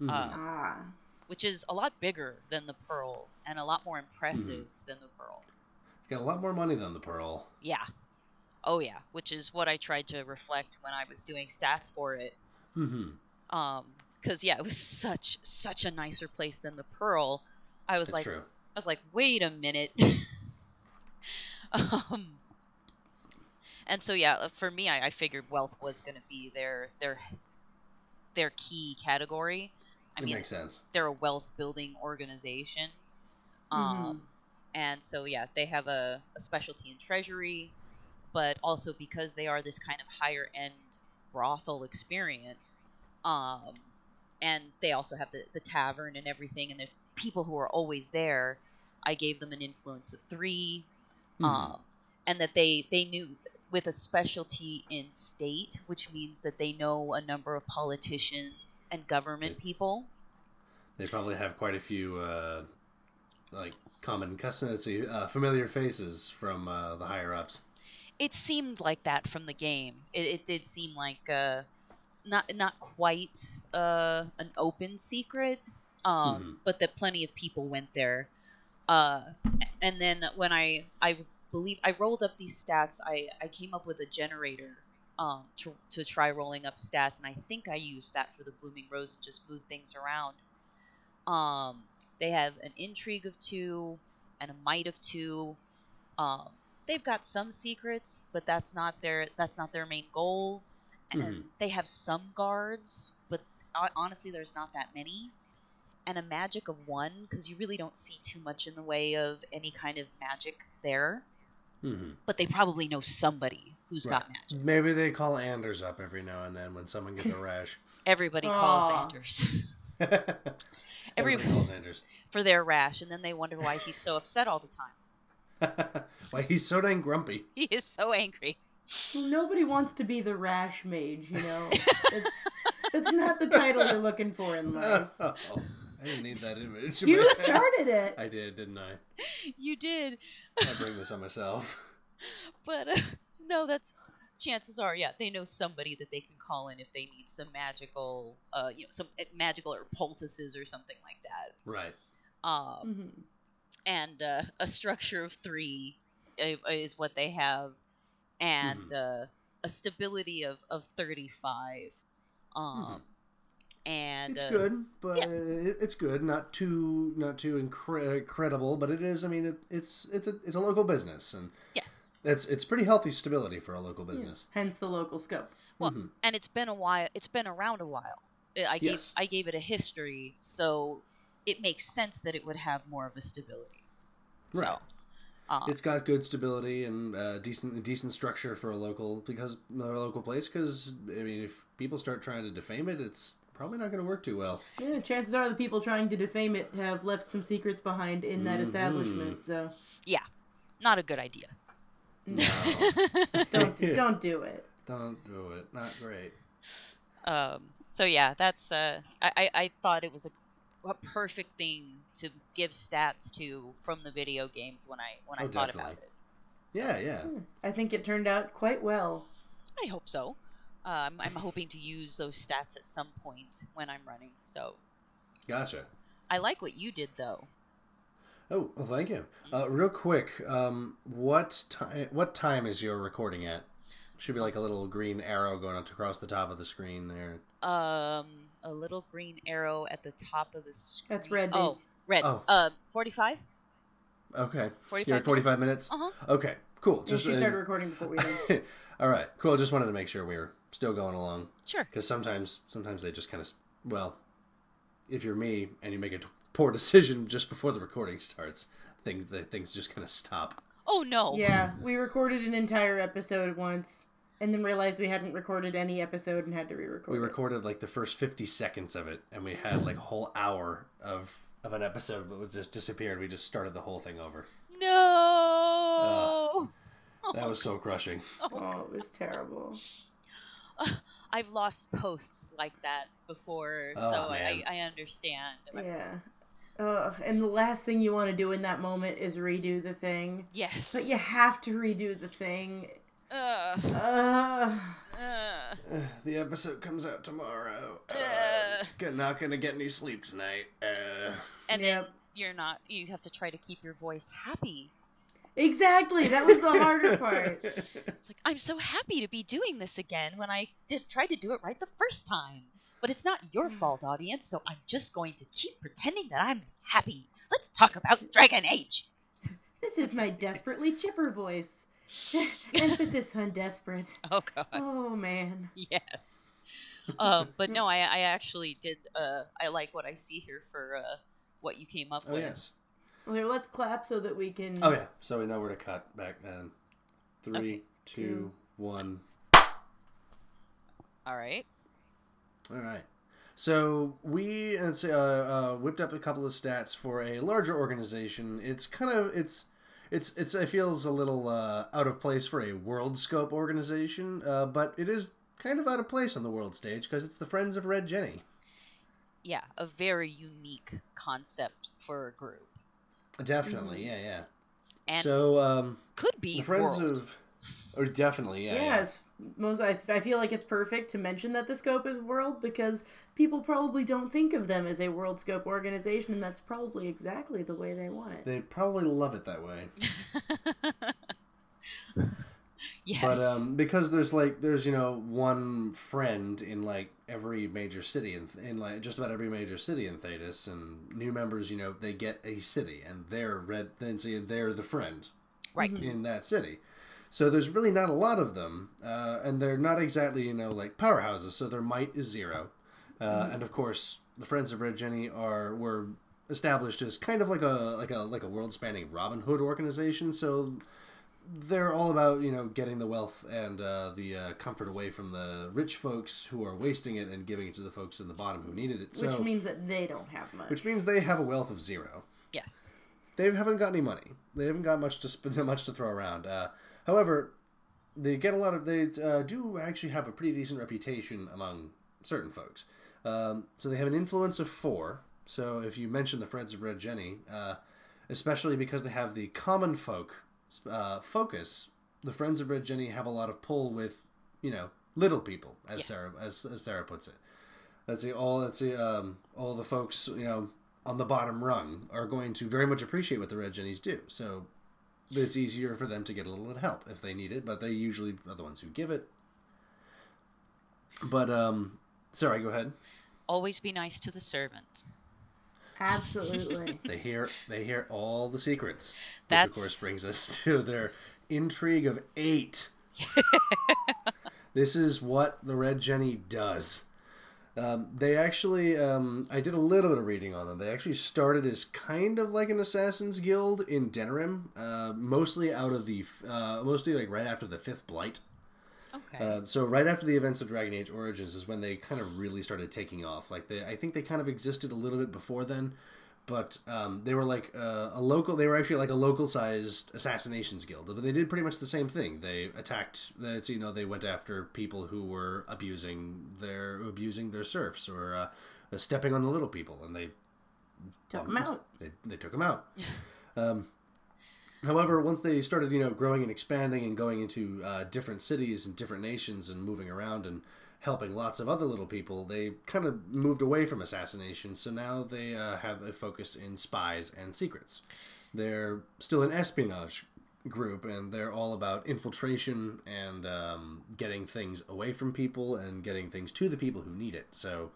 Mhm. uh, Ah. which is a lot bigger than the Pearl and a lot more impressive than the Pearl. It's got a lot more money than the Pearl. Yeah. Oh yeah, which is what I tried to reflect when I was doing stats for it. hmm Um, because yeah, it was such such a nicer place than the Pearl. I was That's like, true. I was like, wait a minute. um, and so yeah, uh, for me, I, I figured wealth was going to be their their their key category. I it mean, makes sense. they're a wealth building organization. Um, and so yeah, they have a, a specialty in treasury, but also because they are this kind of higher end brothel experience, um, and they also have the, the tavern and everything, and there's people who are always there. I gave them an influence of 3 Mhm. um, and that they they knew with a specialty in state, which means that they know a number of politicians and government Yeah. people. They probably have quite a few uh, like common customers, uh, familiar faces from uh, the higher ups. It seemed like that from the game. It, it did seem like uh, not not quite uh, an open secret, um, Mhm. but that plenty of people went there. Uh, and then when I I believe I rolled up these stats, I, I came up with a generator um, to to try rolling up stats, and I think I used that for the Blooming Rose and just moved things around. Um, they have an intrigue of two and a might of two. Um, they've got some secrets, but that's not their that's not their main goal. And Mhm. they have some guards, but honestly, there's not that many. And a magic of one, because you really don't see too much in the way of any kind of magic there. hmm But they probably know somebody who's got Right. magic. Maybe they call Anders up every now and then when someone gets a rash. Everybody calls Anders Everybody Every- calls Anders. for their rash, and then they wonder why he's so upset all the time. Why he's so dang grumpy. He is so angry. Well, nobody wants to be the rash mage, you know. It's it's not the title you're looking for in life. I didn't need that image. in You my head. started it. I did, didn't I? You did. I bring this on myself. But uh, no, that's chances are, yeah, they know somebody that they can call in if they need some magical, uh, you know, some uh, magical or poultices or something like that. Right. Um, Mhm. And uh, a structure of three uh, is what they have, and uh, a stability of of thirty five. Um, and It's uh, good, but yeah. it's good. Not too, not too incre- incredible, but it is. I mean, it, it's it's a it's a local business, and Yes. it's it's pretty healthy stability for a local business. Hence the local scope. Well, Mhm. and it's been a while. It's been around a while. I- I gave Yes. I gave it a history, so it makes sense that it would have more of a stability. Right. So, um, It's got good stability and uh, decent decent structure for a local because a local place. Because I mean, if people start trying to defame it, it's probably not going to work too well. Yeah, chances are the people trying to defame it have left some secrets behind in that Mhm. establishment. So yeah, not a good idea. No, don't don't do it. don't do it. Not great. Um, so yeah, that's uh, I, I I thought it was a, a perfect thing to give stats to from the video games when I when I Oh, thought about definitely. it. Yeah, yeah. I think it turned out quite well. I hope so. Um, I'm hoping to use those stats at some point when I'm running. So Gotcha. I like what you did though. Oh, well, thank you. Uh, real quick, um, what time? What time is your recording at? Should be like a little green arrow going up across the top of the screen there. Um, a little green arrow at the top of the screen. That's red, Oh, red. Oh. Uh, 45? Okay, 45 you're at forty-five minutes. Uh huh. Okay, cool. Well, Just she uh, started recording before we did. all right, cool. Just wanted to make sure we were still going along Sure. because sometimes, sometimes they just kind of well, if you're me and you make a t- poor decision just before the recording starts, things the things just kind of stop. Oh no. Yeah, we recorded an entire episode once, and then realized we hadn't recorded any episode and had to re-record. We it. recorded like the first 50 seconds of it, and we had like a whole hour of of an episode that was just disappeared. We just started the whole thing over. No. That was so crushing. Oh, it was terrible. I've lost posts like that before, Oh, so I. I understand. Yeah. Uh, and the last thing you want to do in that moment is redo the thing. Yes. But you have to redo the thing. Ugh. Uh, Ugh. the episode comes out tomorrow. Uh, Uh. not gonna get any sleep tonight. Uh, and Yep. then you're not. You have to try to keep your voice happy. Exactly. That was the harder part. It's like I'm so happy to be doing this again when I did tried to do it right the first time. But it's not your fault, audience. So I'm just going to keep pretending that I'm happy. Let's talk about Dragon Age. This is my desperately chipper voice. Emphasis on desperate. Oh God. Oh man. Yes. um, but no, I, I actually did. Uh, I like what I see here for uh, what you came up oh with. yes. Okay, let's clap so that we can. Oh yeah. So we know where to cut back then. Three, Okay. two, Two. one. All right. All right. So we uh, s- uh, uh, whipped up a couple of stats for a larger organization. It's kind of it's it's it's it feels a little uh, out of place for a world scope organization, uh, but it is kind of out of place on the world stage because it's the Friends of Red Jenny. Yeah, a very unique concept for a group. Definitely, yeah, yeah. And so um, Could be the Friends world. of, or definitely, yeah, yeah. Yes, most I, I feel like it's perfect to mention that the scope is world because people probably don't think of them as a world scope organization, and that's probably exactly the way they want it. They probably love it that way. yes. But um, because there's like there's you know one friend in like every major city in, in like just about every major city in Thedas, and new members you know they get a city and they're red then see they're the friend right. in that city. So there's really not a lot of them, uh, and they're not exactly you know like powerhouses. So their might is zero, uh, and of course the Friends of Red Jenny are were established as kind of like a like a like a world spanning Robin Hood organization. So they're all about you know getting the wealth and uh, the uh, comfort away from the rich folks who are wasting it and giving it to the folks in the bottom who needed it. So, Which means that they don't have much. which means they have a wealth of zero Yes. they haven't got any money. They haven't got much to sp- much to throw around. Uh, however, they get a lot of. They uh, do actually have a pretty decent reputation among certain folks. Um, so they have an influence of four. So if you mention the Friends of Red Jenny, uh, especially because they have the common folk uh, focus, the Friends of Red Jenny have a lot of pull with, you know, little people, as Yes. Sarah as, as Sarah puts it. Let's see, all let's see, um, all the folks you know on the bottom rung are going to very much appreciate what the Red Jennies do. So it's easier for them to get a little bit of help if they need it, but they usually are the ones who give it. But um, sorry, go ahead. Always be nice to the servants. Absolutely. They hear they hear all the secrets, which That's- of course brings us to their intrigue of eight. this is what the Red Jenny does. Um, they actually, um, I did a little bit of reading on them. They actually started as kind of like an Assassin's Guild in Denerim, uh, mostly out of the, f- uh, mostly like right after the Fifth Blight. Okay. Uh, so right after the events of Dragon Age Origins is when they kind of really started taking off. Like they, I think they kind of existed a little bit before then, but um, they were like uh, a local. They were actually like a local-sized assassinations guild, but they did pretty much the same thing. They attacked. That's you know they went after people who were abusing their abusing their serfs or uh, stepping on the little people, and they Took 'em out. They, they took them out. um, however, once they started, you know, growing and expanding and going into uh, different cities and different nations and moving around and helping lots of other little people, they kind of moved away from assassination. So now they uh, have a focus in spies and secrets. They're still an espionage group, and they're all about infiltration and um, getting things away from people and getting things to the people who need it. So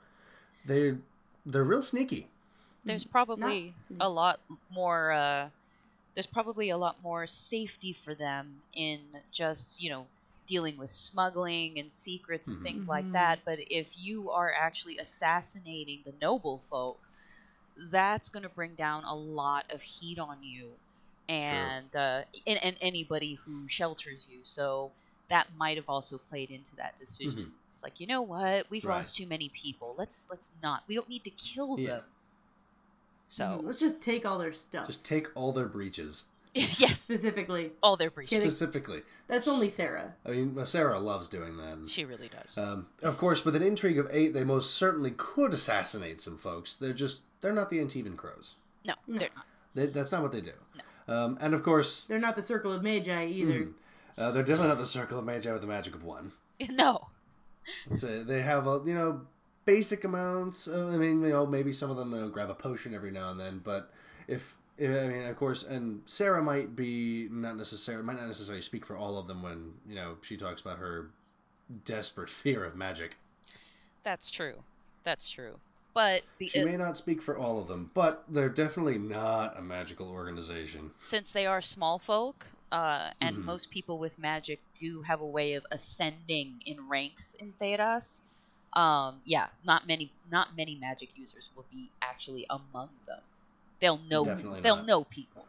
they're they're real sneaky. there's probably a lot more uh, there's probably a lot more safety for them in just you know dealing with smuggling and secrets and mm-hmm. things like that but if you are actually assassinating the noble folk that's going to bring down a lot of heat on you and uh, and, and anybody who shelters you. So that might have also played into that decision. Mm-hmm. It's like you know what? We've Right. lost too many people. Let's let's not we don't need to kill Yeah. them. So mm-hmm. Let's just take all their stuff. Just take all their breeches. yes, Specifically, all their breeches. Kidding. Specifically. that's only Sarah. I mean, Sarah loves doing that. She really does. Um, of course, with an intrigue of eight, they most certainly could assassinate some folks. They're just, they're not the Antivan crows. no, they're not. They, that's not what they do. Um, and of course, They're not the Circle of Magi either. uh, they're definitely not the Circle of Magi with the magic of one. No. so they have a you know basic amounts. Of, I mean, you know, maybe some of them you know, grab a potion every now and then, but if I mean, of course, and Sarah might be not necessarily might not necessarily speak for all of them when you know she talks about her desperate fear of magic. That's true. That's true. But the, She may not speak for all of them, but they're definitely not a magical organization. since they are small folk, uh, and Mhm. most people with magic do have a way of ascending in ranks in Thedas, um, yeah, not many, not many magic users will be actually among them. They'll know, Definitely they'll not. know people.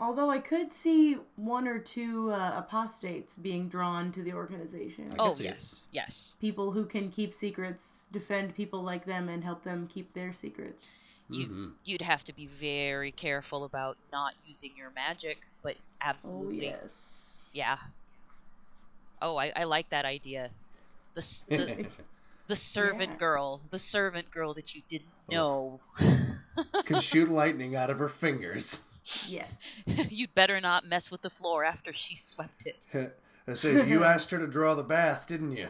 Although I could see one or two uh, apostates being drawn to the organization. Oh see it. yes, yes. People who can keep secrets, defend people like them, and help them keep their secrets. You, Mhm. You'd have to be very careful about not using your magic, but absolutely. Oh absolutely, yes. yeah. Oh, I, I like that idea. The the, the servant Yeah. girl, the servant girl that you didn't Oh. know. Could shoot lightning out of her fingers. Yes. You'd better not mess with the floor after she swept it. I said, you asked her to draw the bath, didn't you?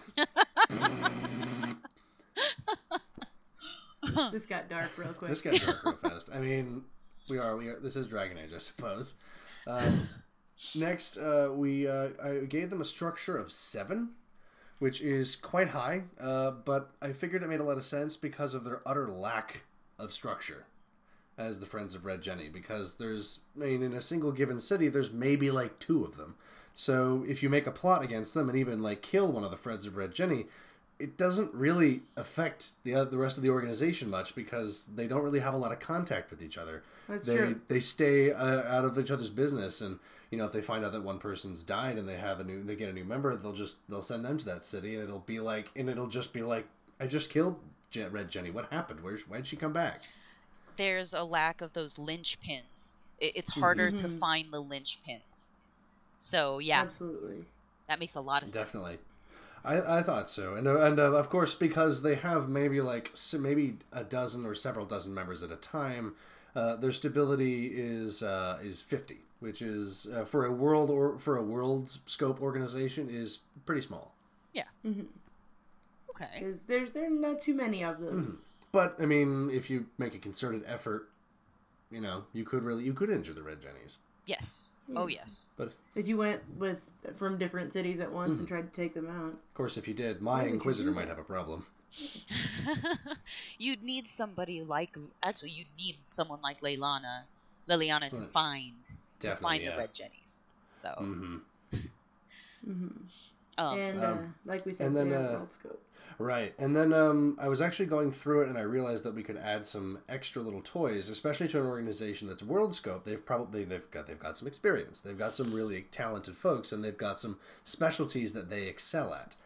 this got dark real quick. This got dark real fast. I mean, we are, we are. This is Dragon Age, I suppose. Um, next, uh, we uh, I gave them a structure of seven, which is quite high. Uh, but I figured it made a lot of sense because of their utter lack of structure as the Friends of Red Jenny. Because there's, I mean, in a single given city, there's maybe like two of them. So if you make a plot against them and even like kill one of the Friends of Red Jenny, it doesn't really affect the uh, the rest of the organization much because they don't really have a lot of contact with each other. That's they true. they stay uh, out of each other's business, and you know if they find out that one person's died and they have a new they get a new member, they'll just they'll send them to that city, and it'll be like and it'll just be like I just killed Red Jenny. What happened? Where's why'd she come back? There's a lack of those linchpins. It, it's harder to Mhm. find the linchpins. So yeah, Absolutely. that makes a lot of sense. Definitely. I, I thought so, and uh, and uh, of course because they have maybe like maybe a dozen or several dozen members at a time, uh, their stability is uh, is fifty, which is uh, for a world or for a world scope organization is pretty small. Yeah. Mm-hmm. Okay. Because there's there not too many of them. But I mean, if you make a concerted effort, you know, you could really you could injure the red jennies. Yes. Oh yes. But If you went with from different cities at once and tried to take them out. of course, if you did, my inquisitor might have a problem. you'd need somebody like actually you'd need someone like Leliana, Leliana to Right. find to find yeah. the red jennies. So Mm-hmm. um, and uh, Um, like we said, and then, they uh, world scope. Right. And then um, I was actually going through it and I realized that we could add some extra little toys, especially to an organization that's world scope. They've probably they've got they've got some experience. They've got some really talented folks and they've got some specialties that they excel at.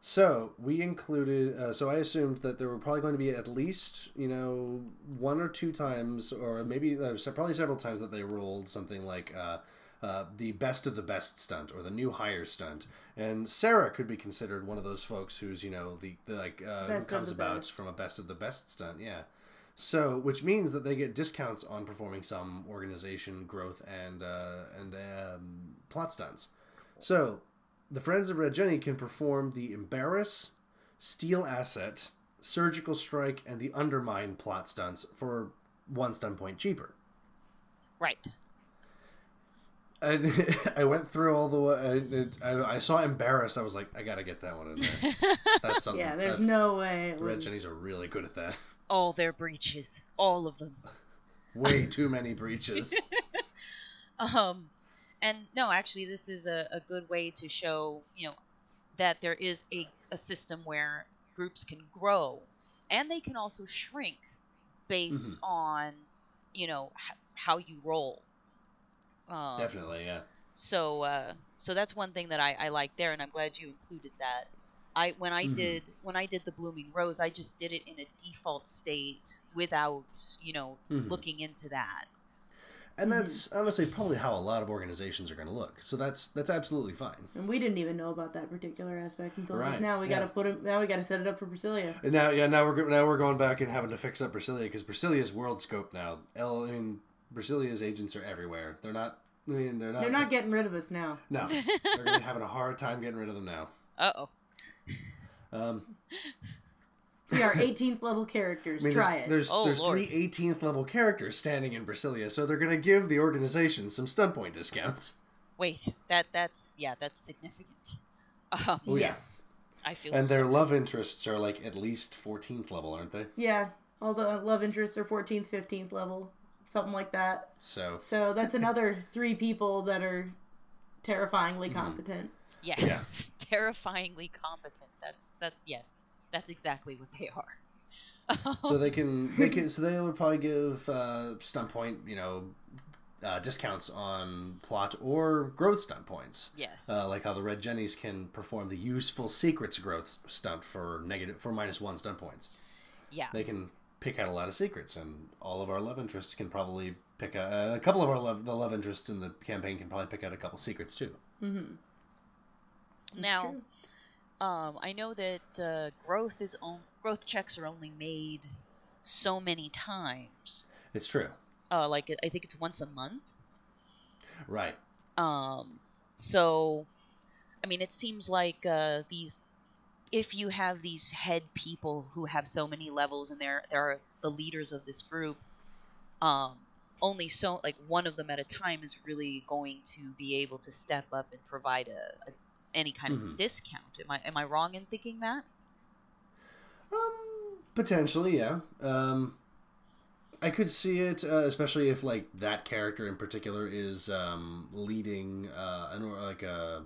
So we included. Uh, so I assumed that there were probably going to be at least you know one or two times, or maybe uh, probably several times that they rolled something like uh, uh, the best of the best stunt or the new hire stunt. And Sarah could be considered one of those folks who's you know the, the like uh, who comes the about best. from a best of the best stunt. Yeah. So, which means that they get discounts on performing some organization growth and uh, and um, plot stunts. So, the Friends of Red Jenny can perform the Embarrass, Steal Asset, Surgical Strike, and the Undermine plot stunts for one stun point cheaper. right. And I went through all the. I, I, I saw embarrassed. I was like, I gotta get that one in there. That's something. Yeah, there's that's- no way. It Red Jennies are really good at that. All their breeches, all of them. Way too many breeches. Um, and no, actually, this is a, a good way to show, you know, that there is a, a system where groups can grow and they can also shrink based on, you know, h- how you roll. Um, Definitely, yeah. So, uh, so that's one thing that I, I like there, and I'm glad you included that. I when I Mhm. did when I did the blooming rose, I just did it in a default state without, you know, Mhm. looking into that. And that's honestly probably how a lot of organizations are going to look. So that's that's absolutely fine. And we didn't even know about that particular aspect until Right, just now. We yeah. gotta put it. Now we gotta set it up for Brasilia. And now, yeah, now we're now we're going back and having to fix up Brasilia because Brasilia's world scope now. L, I mean, Brasilia's agents are everywhere. They're not. I mean, they're not. They're not getting rid of us now. No, they're gonna be having a hard time getting rid of them now. Uh oh. Um, We are 18th level characters. I mean, Try there's it. there's, Oh, there's Lord. three 18th level characters standing in Brasilia, so they're gonna give the organization some stunt point discounts. Wait, that that's yeah, that's significant. Um, Oh, yeah. yes. I feel And their so- love interests are like at least 14th level, aren't they? Yeah. All the love interests are 14th, 15th level, something like that. So So that's another three people that are terrifyingly Mm-hmm. competent. yeah, Yeah. terrifyingly competent. That's that. Yes, that's exactly what they are. so they can they can so they'll probably give uh, stunt point you know uh, discounts on plot or growth stunt points. Yes. Uh, like how the red jennies can perform the useful secrets growth stunt for negative for minus one stunt points. yeah. They can pick out a lot of secrets, and all of our love interests can probably pick out uh, a couple of our love the love interests in the campaign can probably pick out a couple secrets too. now, um, I know that uh, growth is on, growth checks are only made so many times. It's true, Uh, like I think it's once a month. right? Um, so, I mean, it seems like uh, these, if you have these head people who have so many levels and they're they're the leaders of this group, um, only so like one of them at a time is really going to be able to step up and provide a, a any kind Mhm. of discount. Am I am I wrong in thinking that? Um, potentially, yeah. Um, I could see it, uh, especially if like that character in particular is um, leading uh, an or like a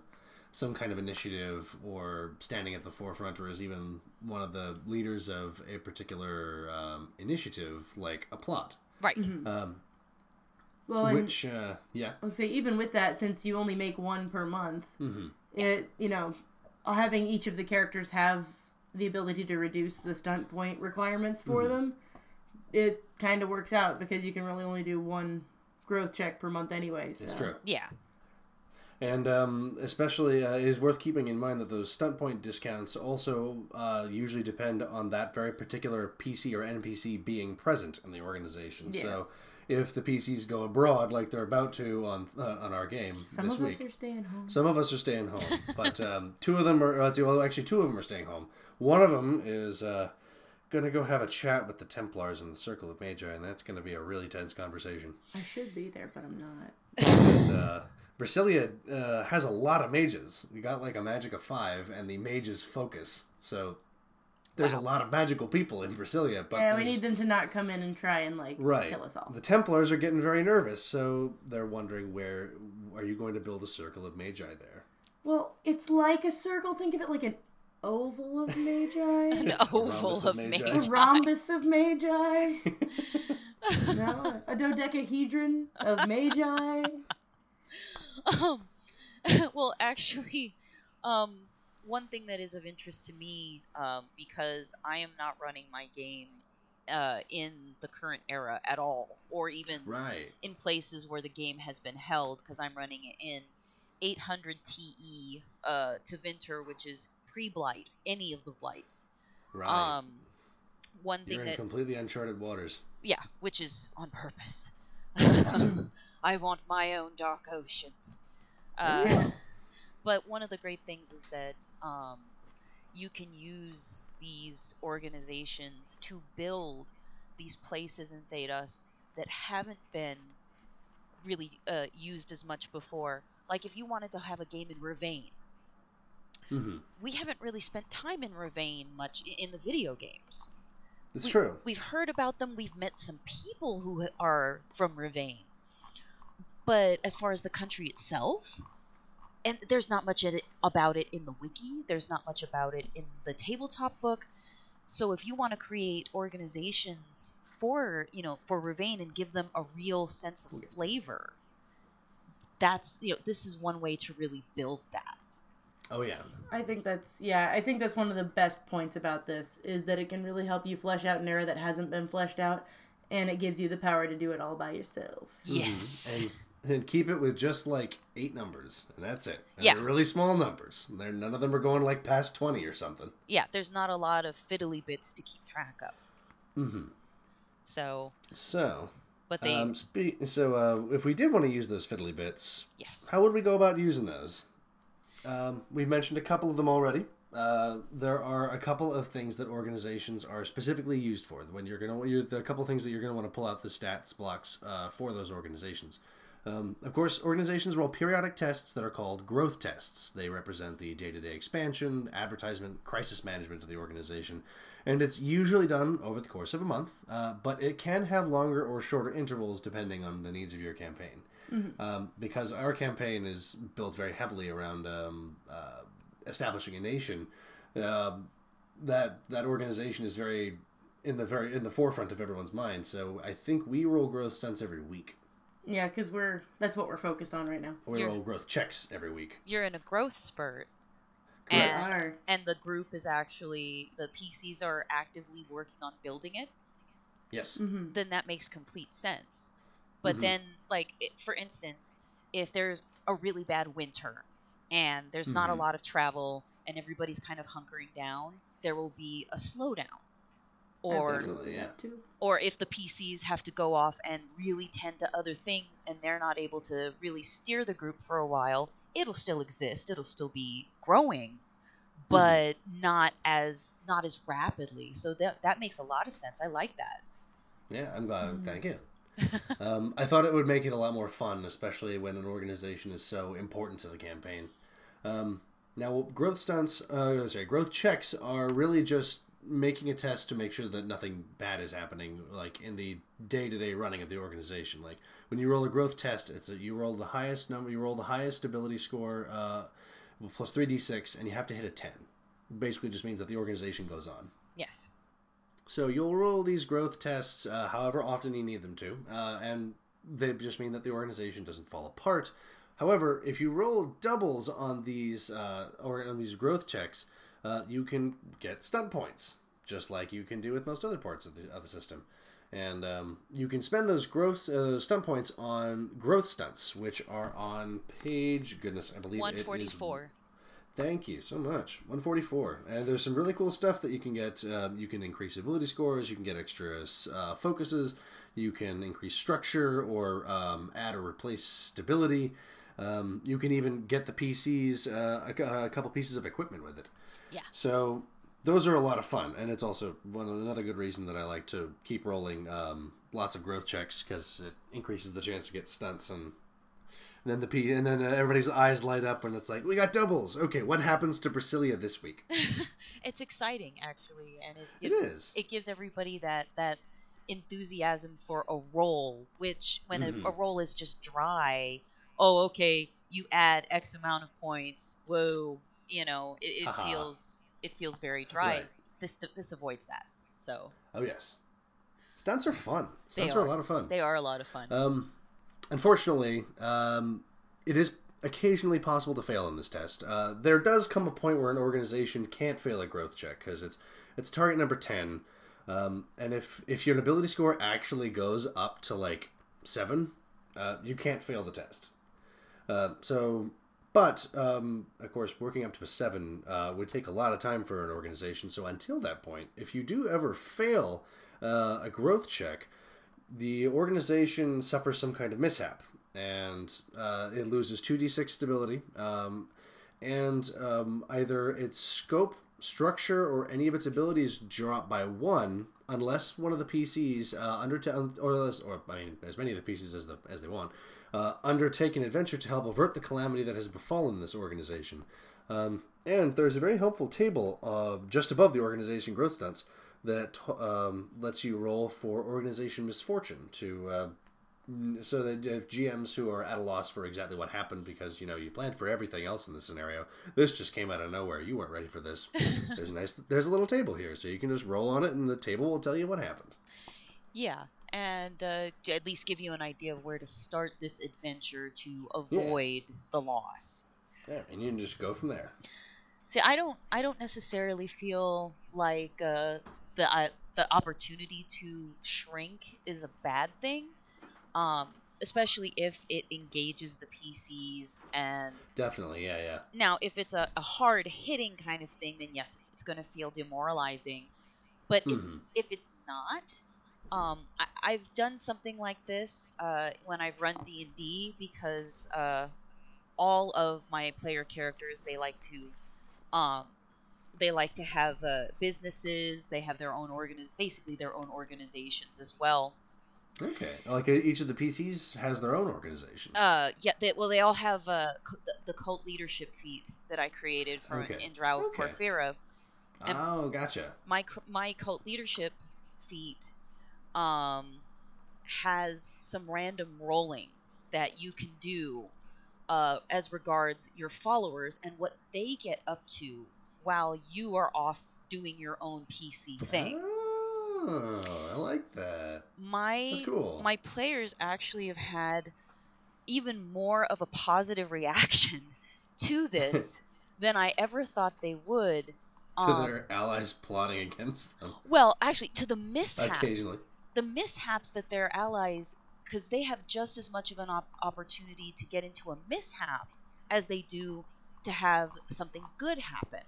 some kind of initiative or standing at the forefront, or is even one of the leaders of a particular um, initiative, like a plot. Right. Um, Well, and which, uh, yeah, I'll say even with that, since you only make one per month, hmm it you know, having each of the characters have the ability to reduce the stunt point requirements for Mm-hmm. them, it kind of works out because you can really only do one growth check per month anyway. So. it's true. Yeah. And um, especially, uh, it is worth keeping in mind that those stunt point discounts also uh, usually depend on that very particular PC or NPC being present in the organization. So, if the PCs go abroad like they're about to on uh, on our game Some this of week, us are staying home. some of us are staying home, but um, two of them are. Let's see, well, actually, two of them are staying home. One of them is uh, going to go have a chat with the Templars in the Circle of Magi, and that's going to be a really tense conversation. I should be there, but I'm not. because uh, Brasilia uh, has a lot of mages. You got like a magic of five, and the mages focus. So there's a lot of magical people in Brasilia, but Yeah, we need them to not come in and try and like right. kill us all. The Templars are getting very nervous, so they're wondering where are you going to build a circle of magi there? Well, it's like a circle. Think of it like an oval of magi. An oval rhombus of of magi. magi. a rhombus of magi. no, a dodecahedron of magi. Um, well, actually, um, one thing that is of interest to me, um, because I am not running my game uh, in the current era at all, or even Right. in places where the game has been held, because I'm running it in 800 TE uh, Tevinter, which is pre-blight, any of the blights. Right. Um, one thing You're in that completely uncharted waters. yeah, which is on purpose. Awesome. I want my own dark ocean. Uh, Yeah. But one of the great things is that um, you can use these organizations to build these places in Thedas that haven't been really uh, used as much before. Like if you wanted to have a game in Rivain, hmm we haven't really spent time in Rivain much in the video games. It's we, true. We've heard about them. We've met some people who are from Rivain. But as far as the country itself, and there's not much it, about it in the wiki. There's not much about it in the tabletop book. So if you want to create organizations for you know for Rivain and give them a real sense of flavor, that's you know this is one way to really build that. Oh yeah. I think that's yeah. I think that's one of the best points about this is that it can really help you flesh out an era that hasn't been fleshed out, and it gives you the power to do it all by yourself. Yes. Mm-hmm. And and keep it with just like eight numbers, and that's it. And Yeah. They're really small numbers. They're none of them are going like past twenty or something. yeah, there's not a lot of fiddly bits to keep track of. Mm-hmm. So, So, but they um, spe- so uh, if we did want to use those fiddly bits, yes. how would we go about using those? Um, we've mentioned a couple of them already. uh, there are a couple of things that organizations are specifically used for. When you're gonna, you're, the couple of things that you're gonna want to pull out the stats blocks uh, for those organizations. Um, of course, organizations roll periodic tests that are called growth tests. They represent the day-to-day expansion, advertisement, crisis management of the organization, and it's usually done over the course of a month. Uh, but it can have longer or shorter intervals depending on the needs of your campaign. Um, because our campaign is built very heavily around um, uh, establishing a nation, um, that that organization is very in the very in the forefront of everyone's mind. So I think we roll growth stunts every week. Yeah, because we're that's what we're focused on right now. We You're- roll growth checks every week. You're in a growth spurt. Correct. And, Are. and the group is actually the PCs are actively working on building it. Yes. Mm-hmm. then that makes complete sense. But Mhm. then, like it, for instance, if there's a really bad winter and there's not a Mhm. lot of travel and everybody's kind of hunkering down, there will be a slowdown. Or yeah. Or if the PCs have to go off and really tend to other things and they're not able to really steer the group for a while, it'll still exist. It'll still be growing, but not as not as rapidly. So that that makes a lot of sense. I like that. Yeah, I'm glad. Thank you. um, I thought it would make it a lot more fun, especially when an organization is so important to the campaign. Um, now, growth stunts, uh, sorry, growth checks are really just making a test to make sure that nothing bad is happening, like in the day-to-day running of the organization. Like when you roll a growth test, it's a, you roll the highest number, you roll the highest ability score uh, plus three d6, and you have to hit a ten. Basically, just means that the organization goes on. Yes. So you'll roll these growth tests uh, however often you need them to, uh, and they just mean that the organization doesn't fall apart. However, if you roll doubles on these uh, or on these growth checks, uh, you can get stunt points, just like you can do with most other parts of the, of the system. And um, you can spend those growth uh, those stunt points on growth stunts, which are on page goodness, I believe it is 144. Thank you so much. 144. And there's some really cool stuff that you can get. Um, you can increase ability scores, you can get extra uh, focuses, you can increase structure or um, add or replace stability. Um, you can even get the PCs, uh, a, a couple pieces of equipment with it. Yeah. So those are a lot of fun, and it's also one another good reason that I like to keep rolling um, lots of growth checks because it increases the chance to get stunts and and then the P, and then uh, everybody's eyes light up, and it's like we got doubles. Okay, what happens to Brasilia this week? it's exciting actually and it It gives is. it gives everybody that that enthusiasm for a role which when Mhm. a, a role is just dry oh okay you add x amount of points whoa you know it, it Haha. feels it feels very dry Right. this this avoids that so Oh yes, stunts are fun. Stunts are. are. a lot of fun. they are a lot of fun Um, unfortunately, um, it is occasionally possible to fail in this test. Uh, there does come a point where an organization can't fail a growth check because it's it's target number ten, um, and if if your ability score actually goes up to like seven, uh, you can't fail the test. Uh, so, but um, of course, working up to a seven uh, would take a lot of time for an organization. So until that point, if you do ever fail uh, a growth check, the organization suffers some kind of mishap and uh, it loses 2d6 stability um, and um, either its scope structure or any of its abilities drop by one unless one of the pcs uh, undertake or, less, or i mean as many of the pieces as the as they want uh, undertake an adventure to help avert the calamity that has befallen this organization um, and there's a very helpful table uh, just above the organization growth stunts that um, lets you roll for organization misfortune to uh, so that if GMs who are at a loss for exactly what happened because you know you planned for everything else in the scenario, this just came out of nowhere. You weren't ready for this. there's a nice. There's a little table here, so you can just roll on it, and the table will tell you what happened. yeah and uh, at least give you an idea of where to start this adventure to avoid the loss Yeah, and you can just go from there. See, I don't, I don't necessarily feel like uh, the uh, the opportunity to shrink is a bad thing, um, especially if it engages the PCs. And Definitely, yeah, yeah. now, if it's a, a hard hitting kind of thing, then yes, it's, it's going to feel demoralizing. But Mhm. if if it's not, um, I, I've done something like this uh, when I've run D and D because uh, all of my player characters they like to um, they like to have uh, businesses. They have their own organi- basically their own organizations as well. Okay, like each of the PCs has their own organization. Uh, yeah, they, well, they all have uh, cu- the, cult leadership feed that I created for Okay. Indra Okay. Porphyra. and- oh, gotcha. My my cult leadership feat um, has some random rolling that you can do uh, as regards your followers and what they get up to while you are off doing your own PC thing. Oh, I like that. my That's cool. my players actually have had even more of a positive reaction to this than I ever thought they would. To Um, their allies plotting against them. well, actually, to the mishaps, Occasionally. The mishaps that their allies, because they have just as much of an op- opportunity to get into a mishap as they do to have something good happen.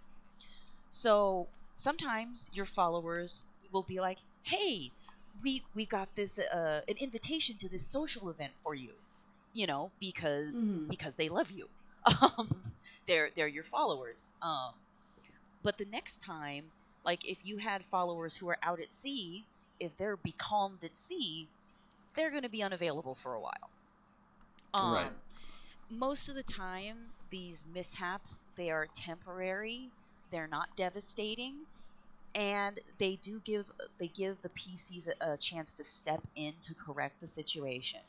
So sometimes your followers will be like, "Hey, we we got this uh, an invitation to this social event for you," you know, because Mhm. because they love you. Um, they're they're your followers. Um, but the next time, like if you had followers who are out at sea, if they're becalmed at sea, they're going to be unavailable for a while. Um, Right. Most of the time, these mishaps they are temporary. They're not devastating, and they do give they give the PCs a, a chance to step in to correct the situation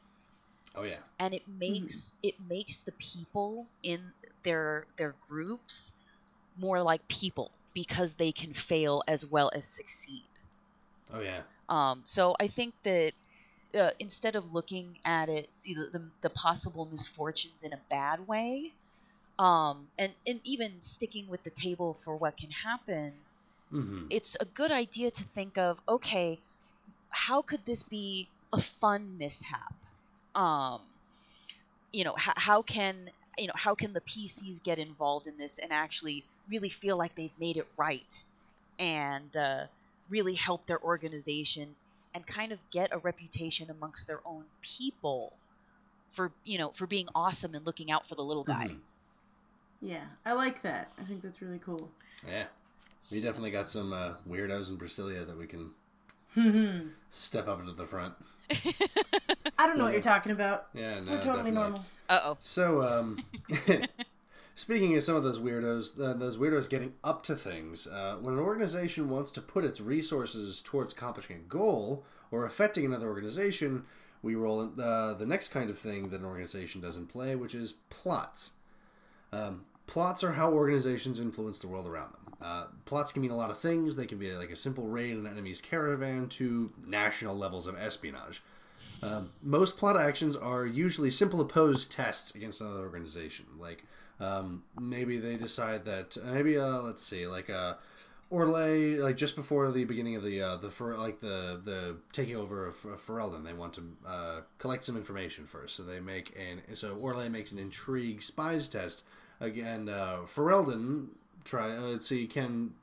Oh yeah. and it makes it makes the people in their their groups more like people because they can fail as well as succeed. Oh yeah. Um, so I think that uh, instead of looking at it the, the, possible misfortunes in a bad way, um, and and even sticking with the table for what can happen, Mm-hmm. it's a good idea to think of okay how could this be a fun mishap um you know how, how can you know how can the pcs get involved in this and actually really feel like they've made it right and uh, really help their organization and kind of get a reputation amongst their own people for you know for being awesome and looking out for the little guy Mhm. Yeah, I like that. I think that's really cool. Yeah. We definitely got some uh, weirdos in Brasilia that we can I step up into the front. I don't know what you're talking about. Yeah, no, We're totally definitely. normal. uh-oh So, um, speaking of some of those weirdos, uh, those weirdos getting up to things, uh, when an organization wants to put its resources towards accomplishing a goal or affecting another organization, we roll in, uh, the next kind of thing that an organization does in play, which is plots. Um, plots are how organizations influence the world around them. Uh, plots can mean a lot of things. They can be like a simple raid on an enemy's caravan to national levels of espionage. Um, most plot actions are usually simple opposed tests against another organization. Like um, maybe they decide that maybe uh, let's see, like uh, like just before the beginning of the uh, the for like the the taking over of, Ferelden, they want to uh, collect some information first. So they make an so Orlais makes an intrigue spies test again. Uh, Ferelden try uh, let's see can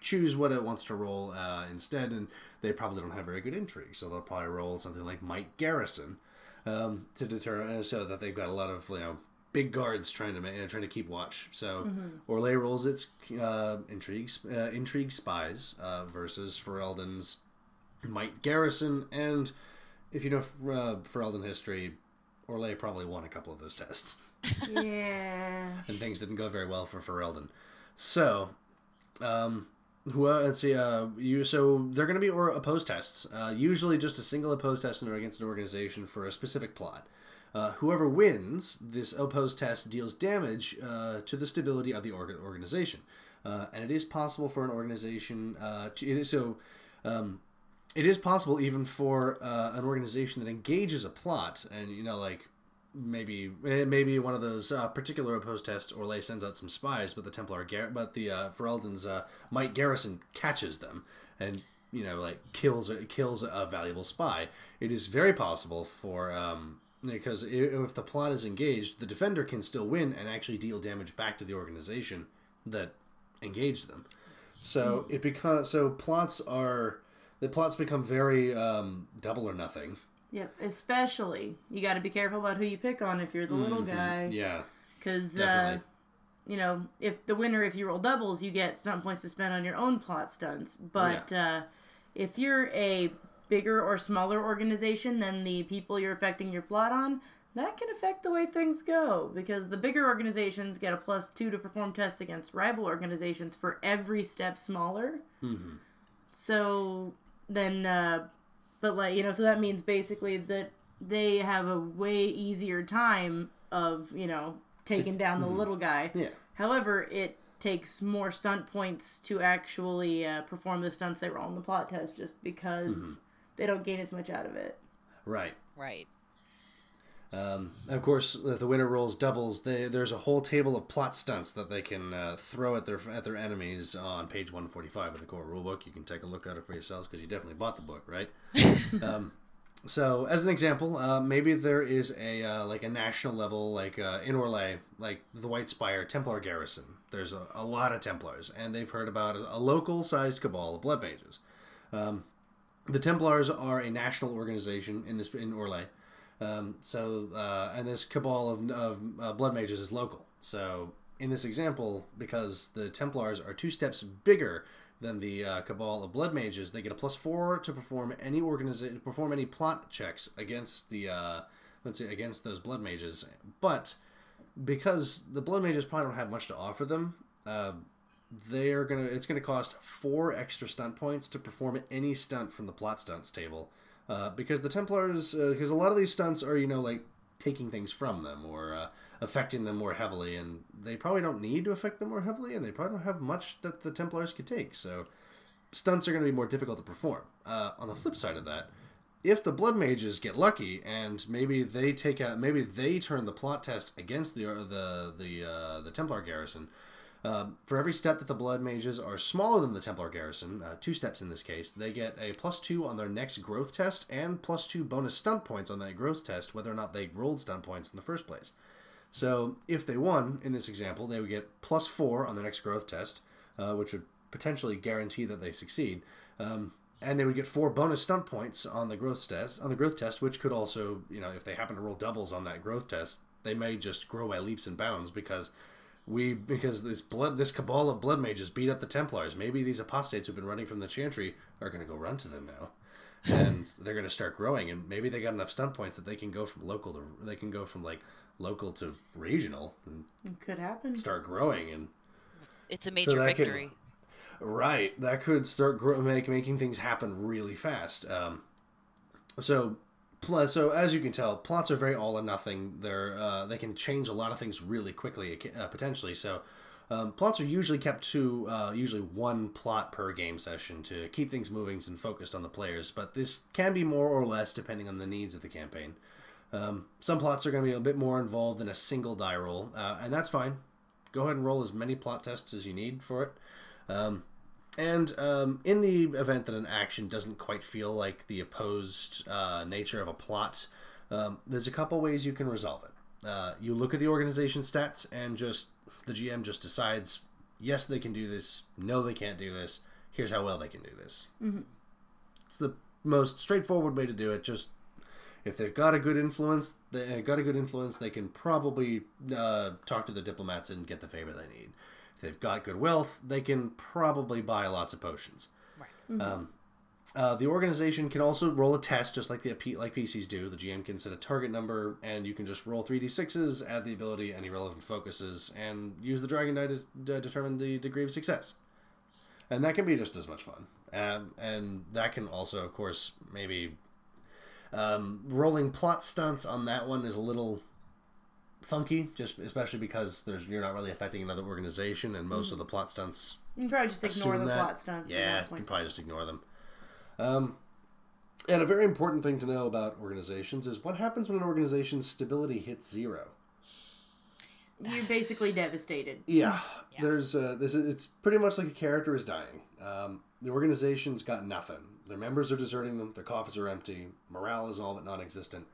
choose what it wants to roll uh, instead, and they probably don't have very good intrigue, so they'll probably roll something like Might Garrison um, to deter uh, so that they've got a lot of you know big guards trying to ma- uh, trying to keep watch. So Orlais rolls its uh, intrigue uh, intrigue spies uh, versus Ferelden's Might Garrison, and if you know uh, Ferelden history, Orlais probably won a couple of those tests Yeah. and things didn't go very well for Ferelden. So, um, who, uh, let's see, uh, you, so they're going to be or opposed tests. Uh, usually just a single opposed test against an organization for a specific plot. Uh, whoever wins this opposed test deals damage uh, to the stability of the org- organization, uh, and it is possible for an organization uh, to. It is so. Um, it is possible even for uh, an organization that engages a plot, and you know, like maybe eh, maybe one of those particular opposed tests, Orlais sends out some spies, but the Templar, Gar- but the uh, Ferelden's Might Garrison catches them and you know like kills kills a valuable spy. It is very possible for um, because if the plot is engaged, the defender can still win and actually deal damage back to the organization that engaged them. So it becomes so plots are the plots become very um, double or nothing. Yep. Especially, you got to be careful about who you pick on if you're the little guy. Yeah, Because uh, you know, if the winner, if you roll doubles, you get stunt points to spend on your own plot stunts. But uh, if you're a bigger or smaller organization than the people you're affecting your plot on, that can affect the way things go because the bigger organizations get a plus two to perform tests against rival organizations for every step smaller. Mm-hmm. So then, uh, but like, you know, so that means basically that they have a way easier time of, you know, taking down the little guy. Yeah. However, it takes more stunt points to actually uh, perform the stunts they roll in the plot test just because they don't gain as much out of it. Right. Right. Um, of course, if the winner rolls doubles, they, there's a whole table of plot stunts that they can uh, throw at their at their enemies on page 145 of the core rulebook. You can take a look at it for yourselves because you definitely bought the book, right? um, so, as an example, uh, maybe there is a uh, like a national level, like uh, in Orlais, like the White Spire Templar garrison. There's a, a lot of Templars, and they've heard about a, a local-sized cabal of blood mages. Um, the Templars are a national organization in this in Orlais. Um, so, uh, and this cabal of, of uh, blood mages is local. So, in this example, because the Templars are two steps bigger than the uh, cabal of blood mages, they get a plus four to perform any organization perform any plot checks against the uh, let's say against those blood mages. But because the blood mages probably don't have much to offer them, uh, they are gonna it's gonna cost four extra stunt points to perform any stunt from the plot stunts table. Uh, because the templars because a lot of these stunts are you know like taking things from them or uh, affecting them more heavily and they probably don't need to affect them more heavily and they probably don't have much that the templars could take so stunts are going to be more difficult to perform. Uh, on the flip side of that if the blood mages get lucky and maybe they take out maybe they turn the plot test against the the the uh, the templar garrison um, for every step that the blood mages are smaller than the Templar garrison, uh, two steps in this case, they get a plus two on their next growth test and plus two bonus stunt points on that growth test, whether or not they rolled stunt points in the first place. So if they won in this example, they would get plus four on the next growth test, uh, which would potentially guarantee that they succeed. Um, and they would get four bonus stunt points on the growth test on the growth test, which could also, you know, if they happen to roll doubles on that growth test, they may just grow by leaps and bounds because we because this blood this cabal of blood mages beat up the Templars. Maybe these apostates who've been running from the Chantry are going to go run to them now, and they're going to start growing. And maybe they got enough stunt points that they can go from local to they can go from like local to regional and It could happen. start growing. And It's a major that could- victory. right, that could start grow, make making things happen really fast. Um, so. So as you can tell, plots are very all or nothing. They're uh, they can change a lot of things really quickly, uh, potentially. So um, plots are usually kept to uh, usually one plot per game session to keep things moving and focused on the players. But this can be more or less depending on the needs of the campaign. Um, some plots are going to be a bit more involved than a single die roll, uh, and that's fine. Go ahead and roll as many plot tests as you need for it. Um, and um, in the event that an action doesn't quite feel like the opposed uh, nature of a plot, um, there's a couple ways you can resolve it. Uh, you look at the organization stats and just the GM just decides, yes, they can do this. No, they can't do this. Here's how well they can do this. It's the most straightforward way to do it. Just if they've got a good influence, they got a good influence, they can probably uh, talk to the diplomats and get the favor they need. If they've got good wealth, they can probably buy lots of potions. Right. Um, uh, the organization can also roll a test, just like the like PCs do. The GM can set a target number, and you can just roll three d sixes, add the ability, any relevant focuses, and use the dragon die to to determine the degree of success. And that can be just as much fun. Um, and that can also, of course, maybe um, rolling plot stunts on that one is a little funky, just especially because there's you're not really affecting another organization, and most of the plot stunts You can probably just ignore the that. plot stunts. Yeah, you can probably just ignore them. Um, and a very important thing to know about organizations is what happens when an organization's stability hits zero. You're basically devastated. Yeah, there's uh, this. Is, it's pretty much like a character is dying. Um, the organization's got nothing. Their members are deserting them. Their coffers are empty. Morale is all but non-existent.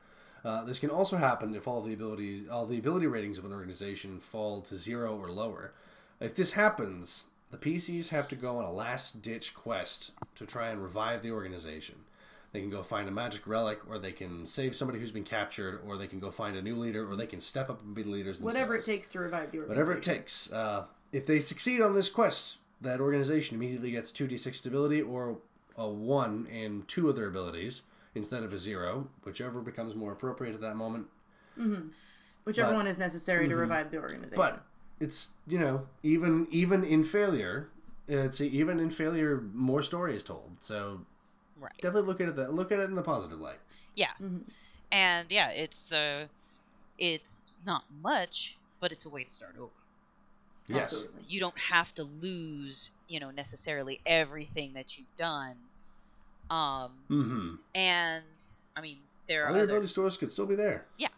Uh, this can also happen if all the abilities, all the ability ratings of an organization fall to zero or lower. If this happens, the PCs have to go on a last-ditch quest to try and revive the organization. They can go find a magic relic, or they can save somebody who's been captured, or they can go find a new leader, or they can step up and be the leaders themselves. Whatever it takes to revive the organization. Whatever it takes. Uh, if they succeed on this quest, that organization immediately gets 2d6 stability or a 1 in two of their abilities instead of a 0, whichever becomes more appropriate at that moment. Mm-hmm. Whichever but- one is necessary to mm-hmm. revive the organization. But it's, you know, even even in failure, uh, it's even in failure more story is told. So Right. definitely look at it that look at it in the positive light. Yeah. Mm-hmm. And yeah, it's uh it's not much, but it's a way to start over. Yes. Absolutely. You don't have to lose, you know, necessarily everything that you've done. Um mm-hmm. and I mean there are Other other, ability stores could still be there. Yeah.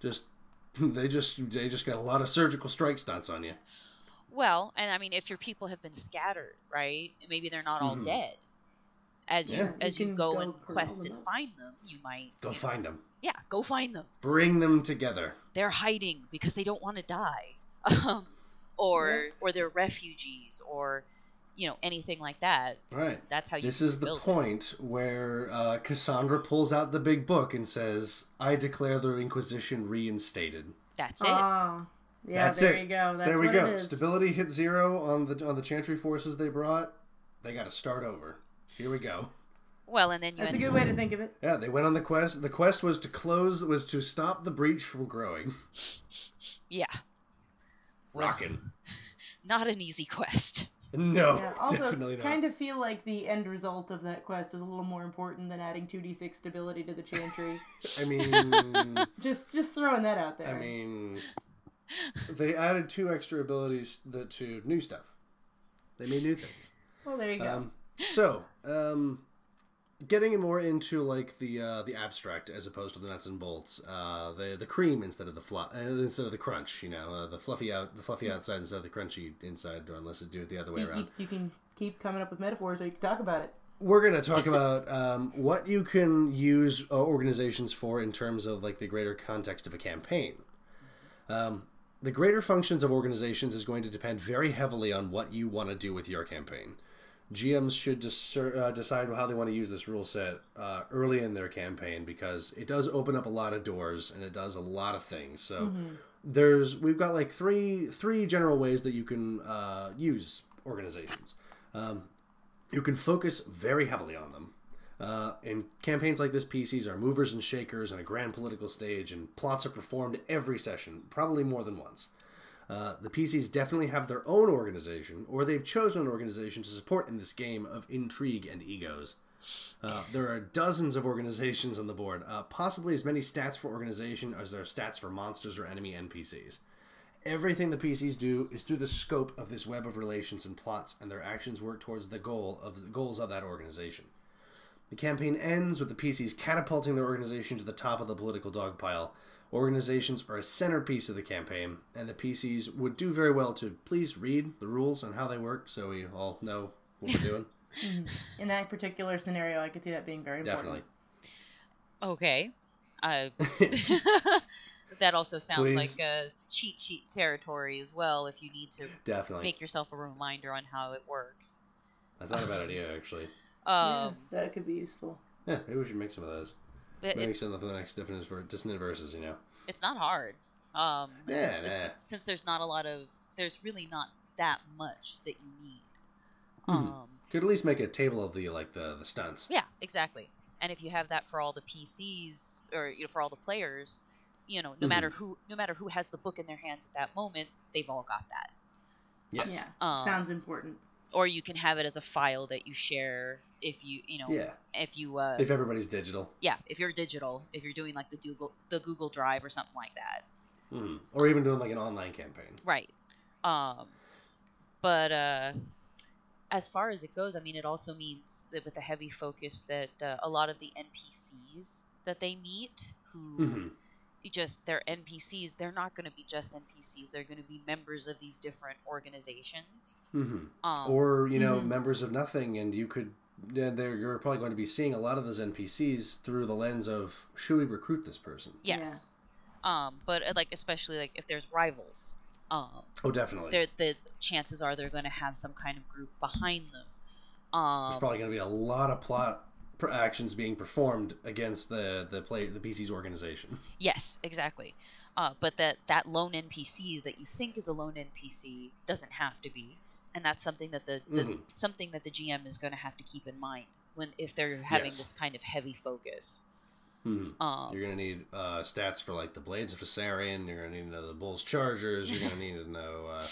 Just they just they just got a lot of surgical strike stunts on you. Well, and I mean, if your people have been scattered, right? Maybe they're not all Mhm. dead. As you Yeah. as You you, go, go and quest and find them, you might. Go you know- find them. yeah, go find them. Bring them together. They're hiding because they don't want to die, um, or or they're refugees, or you know anything like that. Right. That's how you. This is the build it. point where uh, Cassandra pulls out the big book and says, "I declare the Inquisition reinstated." That's it. Oh, yeah, That's there it. you go. That's there we what go. It is. Stability hit zero on the on the Chantry forces they brought. They got to start over. Here we go. well, and then you. That's a end- good way to think of it. Yeah, they went on the quest. The quest was to close, was to stop the breach from growing. Yeah. Well, Rockin'. Not an easy quest. No, Yeah. Also, definitely not. kind of feel like the end result of that quest was a little more important than adding two d six stability to the chantry. I mean, just, just throwing that out there. I mean, they added two extra abilities to new stuff. They made new things. well, there you go. Um, so, um, getting more into like the uh, the abstract as opposed to the nuts and bolts, uh, the the cream instead of the fluff, uh, instead of the crunch. You know, uh, the fluffy out the fluffy outside instead of the crunchy inside, or unless you do it the other way you, around. you, you can keep coming up with metaphors so you can talk about it. We're gonna talk about um, what you can use uh, organizations for in terms of like the greater context of a campaign. Um, the greater functions of organizations is going to depend very heavily on what you want to do with your campaign. GMs should discer- uh, decide how they want to use this rule set uh, early in their campaign because it does open up a lot of doors and it does a lot of things. So there's we've got like three three general ways that you can uh, use organizations. Um, you can focus very heavily on them. Uh, in campaigns like this, PCs are movers and shakers on a grand political stage, and plots are performed every session, probably more than once. Uh, the PCs definitely have their own organization, or they've chosen an organization to support in this game of intrigue and egos. Uh, there are dozens of organizations on the board, uh, possibly as many stats for organization as there are stats for monsters or enemy NPCs. Everything the PCs do is through the scope of this web of relations and plots, and their actions work towards the goal of the goals of that organization. The campaign ends with the PCs catapulting their organization to the top of the political dogpile. Organizations are a centerpiece of the campaign, and the PCs would do very well to please read the rules and how they work so we all know what we're doing. In that particular scenario, I could see that being very important. Okay. Uh, that also sounds Please. like a cheat sheet territory as well. If you need to Definitely. make yourself a reminder on how it works. That's not a bad idea, actually. Yeah, Um, that could be useful. Yeah, maybe we should make some of those. It- Maybe it's, some for the next dissonant ver- dissonant verses, you know. it's not hard. Um, Yeah, since, nah. since there's not a lot of, there's really not that much that you need. Mhm. Um, Could at least make a table of the like the the stunts. yeah, exactly. And if you have that for all the PCs or you know for all the players, you know, no matter Mm-hmm. who, no matter who has the book in their hands at that moment, they've all got that. Yes. Yeah, Um, sounds important. Or you can have it as a file that you share if you you know Yeah. if you uh If everybody's digital. yeah if you're digital if you're doing like the google the google drive or something like that Mhm. Or even doing like an online campaign. right um but uh as far as it goes i mean it also means that with a heavy focus that uh, a lot of the npcs that they meet who Mhm. You just they're npcs they're not going to be just npcs they're going to be members of these different organizations. Hmm um or you know Mhm. members of nothing and you could yeah, there you're probably going to be seeing a lot of those npcs through the lens of should we recruit this person? Yes. Um but uh, like especially like if there's rivals um oh definitely. they're the chances are they're going to have some kind of group behind them. There's um probably going to be a lot of plot per- actions being performed against the the play the PC's organization. Yes, exactly. Uh, but that that lone NPC that you think is a lone NPC doesn't have to be, and that's something that the, the Mhm. something that the GM is going to have to keep in mind when if they're having Yes. this kind of heavy focus. Mhm. Um, You're gonna need uh, stats for like the Blades of Hessarian. You're gonna need to know the Bull's Chargers. You're gonna need to know uh,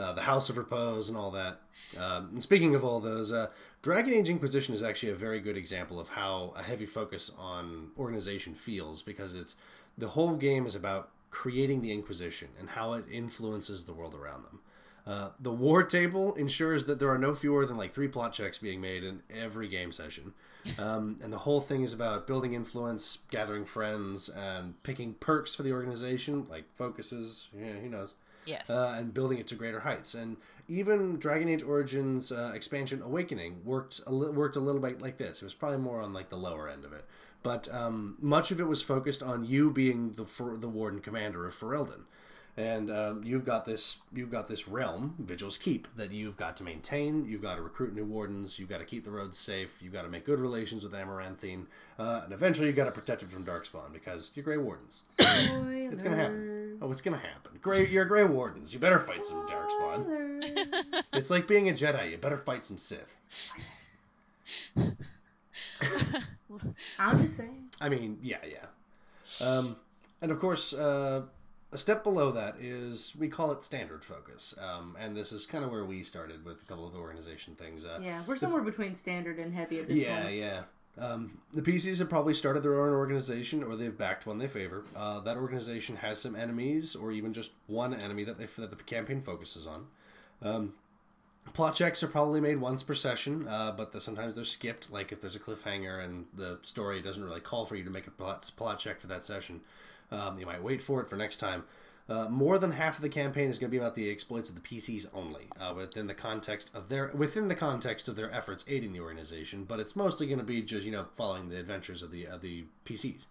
uh, the House of Repose and all that. Um, and speaking of all those, uh, Dragon Age Inquisition is actually a very good example of how a heavy focus on organization feels because it's the whole game is about creating the Inquisition and how it influences the world around them. Uh, the war table ensures that there are no fewer than like three plot checks being made in every game session. Um, and the whole thing is about building influence, gathering friends, and picking perks for the organization, like focuses, yeah, who knows, yes. uh, and building it to greater heights. And even Dragon Age Origins uh, expansion Awakening worked a li- worked a little bit like this. It was probably more on like the lower end of it, but um, much of it was focused on you being the for- the warden commander of Ferelden and um, you've got this you've got this realm vigil's keep that you've got to maintain. You've got to recruit new wardens. You've got to keep the roads safe. You've got to make good relations with amaranthine. Uh, and eventually you've got to protect it from darkspawn because you're gray wardens. It's gonna happen. Oh it's gonna happen. Gray you're gray wardens. You better fight some darkspawn it's like being a jedi. You better fight some sith. I'm just saying. I mean, yeah, yeah. Um, and of course, uh, a step below that is we call it standard focus, um, and this is kind of where we started with a couple of the organization things. Uh, Yeah, we're somewhere between standard and heavy at this yeah, point. yeah. Um, the PCs have probably started their own organization, or they've backed one they favor. Uh, that organization has some enemies, or even just one enemy that they that the campaign focuses on. Um, plot checks are probably made once per session, uh, but the, sometimes they're skipped. Like if there's a cliffhanger and the story doesn't really call for you to make a plot, plot check for that session, um, you might wait for it for next time. Uh, more than half of the campaign is going to be about the exploits of the PCs only, uh, within the context of their within the context of their efforts aiding the organization. But it's mostly going to be just you know following the adventures of the of the PCs.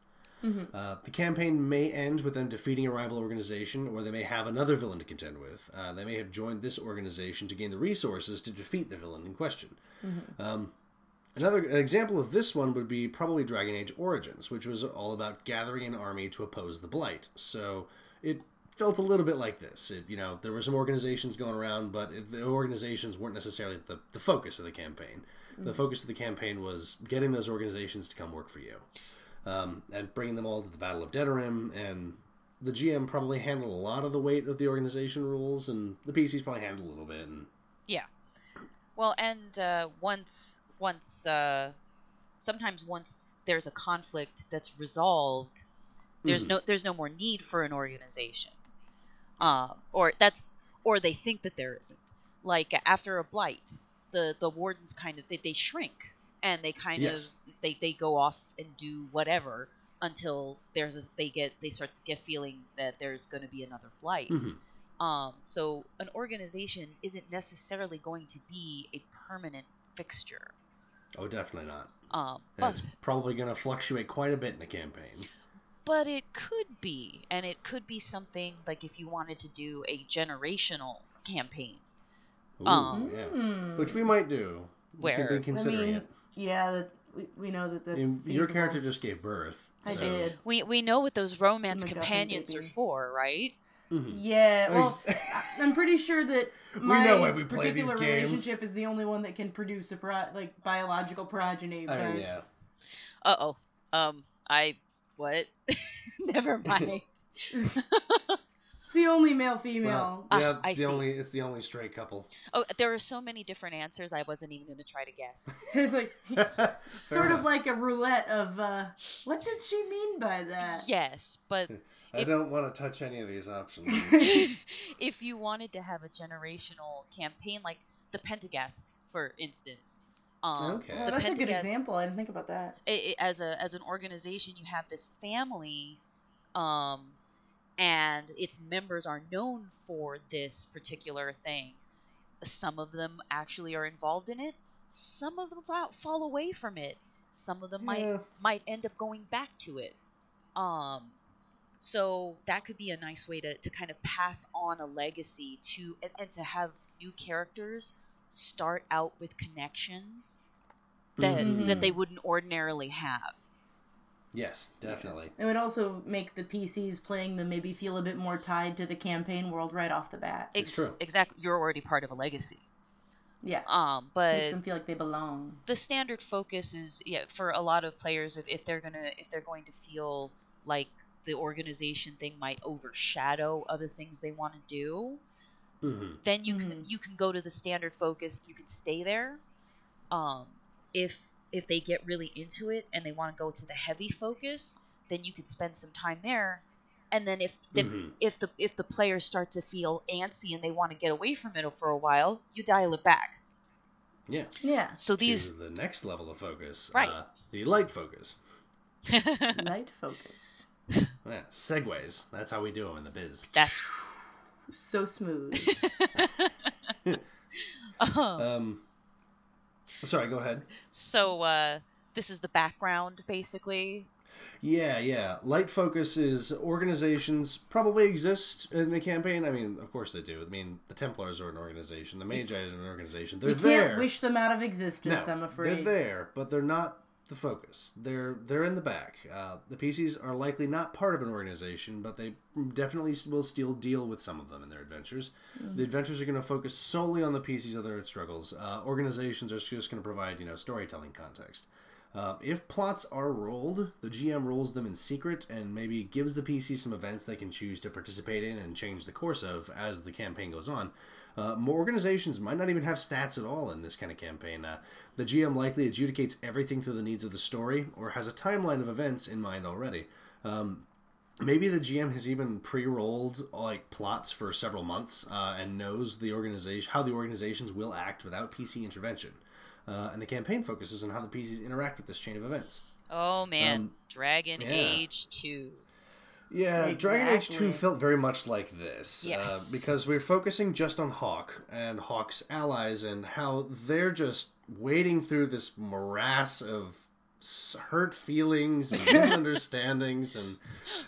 Uh, the campaign may end with them defeating a rival organization, or they may have another villain to contend with. Uh, they may have joined this organization to gain the resources to defeat the villain in question. Um, another an example of this one would be probably Dragon Age Origins, which was all about gathering an army to oppose the Blight. So it felt a little bit like this. It, you know, there were some organizations going around, but it, the organizations weren't necessarily the, the focus of the campaign. The focus of the campaign was getting those organizations to come work for you um, and bringing them all to the Battle of Denerim. And the GM probably handled a lot of the weight of the organization rules, and the PCs probably handled a little bit. And Yeah. Well, and uh, once once uh, sometimes once there's a conflict that's resolved, there's no there's no more need for an organization. Um, or that's or they think that there isn't. Like after a blight, the the wardens kind of they, they shrink and they kind Yes. of they, they go off and do whatever until there's a, they get they start to get feeling that there's going to be another blight. Mhm. Um, so an organization isn't necessarily going to be a permanent fixture. Oh, definitely not. Um, but, it's probably going to fluctuate quite a bit in a campaign. but it could be, and it could be something like if you wanted to do a generational campaign. Ooh, Um, yeah. Which we might do. We Where- could be I I mean, it. yeah, that, we, we know that that's And your feasible. character just gave birth. I so- did. We we know what those romance companions are for, right? Mhm. Yeah, well, I'm pretty sure that my know why we play these particular games. relationship is the only one that can produce a pro- like biological progeny. I but mean, yeah. Uh oh. Um, I what? Never mind. It's the only male female. Ah, yeah, I it's the see. only it's the only straight couple. oh, there are so many different answers. I wasn't even going to try to guess. it's like Fair sort of like a roulette of uh, what did she mean by that? yes, but I if- don't want to touch any of these options. if you wanted to have a generational campaign like the Pentaghast, for instance, um, Okay. Well, the that's a good example. I didn't think about that. i i as a as an organization, you have this family, um, and its members are known for this particular thing. Some of them actually are involved in it. Some of them fall, fall away from it. Some of them Yeah. might might end up going back to it. Um, so that could be a nice way to, to kind of pass on a legacy to and, and to have new characters start out with connections that Mhm. that they wouldn't ordinarily have. Yes, definitely. It would also make the PCs playing them maybe feel a bit more tied to the campaign world right off the bat. It's true. Exactly. You're already part of a legacy. Yeah. Um, but Makes them feel like they belong. the standard focus is yeah for a lot of players if, if they're gonna if they're going to feel like the organization thing might overshadow other things they want to do hmm then you can you can go to the standard focus you can stay there um if if they get really into it and they want to go to the heavy focus then you could spend some time there and then if if, Mhm. if the if the players start to feel antsy and they want to get away from it for a while you dial it back Yeah. Yeah. so these to the next level of focus, Right. Uh, the light focus. Light focus. Yeah, segues. That's how we do them in the biz. that's So smooth. Um, sorry, go ahead. so uh this is the background basically Yeah, yeah. Light focus is organizations probably exist in the campaign. I mean, of course they do. I mean, the Templars are an organization. The Magi is an organization. They're you can't there. wish them out of existence, no, I'm afraid. they're there, but they're not the focus. They're they're in the back. Uh, the PCs are likely not part of an organization, but they definitely will still deal with some of them in their adventures. The adventures are going to focus solely on the PCs of their struggles. Uh, organizations are just going to provide you know storytelling context. Uh, if plots are rolled, the GM rolls them in secret and maybe gives the PC some events they can choose to participate in and change the course of as the campaign goes on. Uh, more organizations might not even have stats at all in this kind of campaign. Uh, the GM likely adjudicates everything through the needs of the story or has a timeline of events in mind already. Um, maybe the GM has even pre-rolled like plots for several months uh, and knows the organization how the organizations will act without PC intervention. Uh, and the campaign focuses on how the PCs interact with this chain of events. oh man Um, dragon yeah. age 2 Yeah, Dragon Age 2 felt very much like this. Uh, because we're focusing just on Hawke and Hawke's allies and how they're just wading through this morass of hurt feelings and misunderstandings and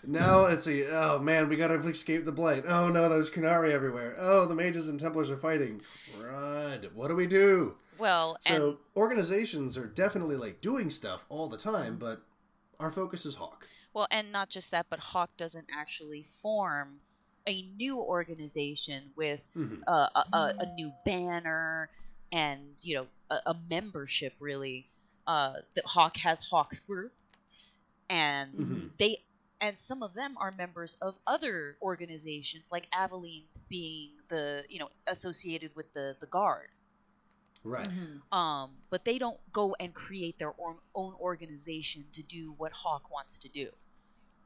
now it's a oh man we gotta escape the blight. Oh no there's Qunari everywhere. Oh the mages and templars are fighting. Right what do we do? Well so and organizations are definitely like doing stuff all the time but our focus is Hawke Well, and not just that, but Hawke doesn't actually form a new organization with Mhm. a, a, a, a new banner and you know a, a membership. Really, uh, that Hawke has Hawke's group, and Mhm. they and some of them are members of other organizations, like Aveline being the you know associated with the the guard. right Mhm. Um, but they don't go and create their own, own organization to do what Hawke wants to do.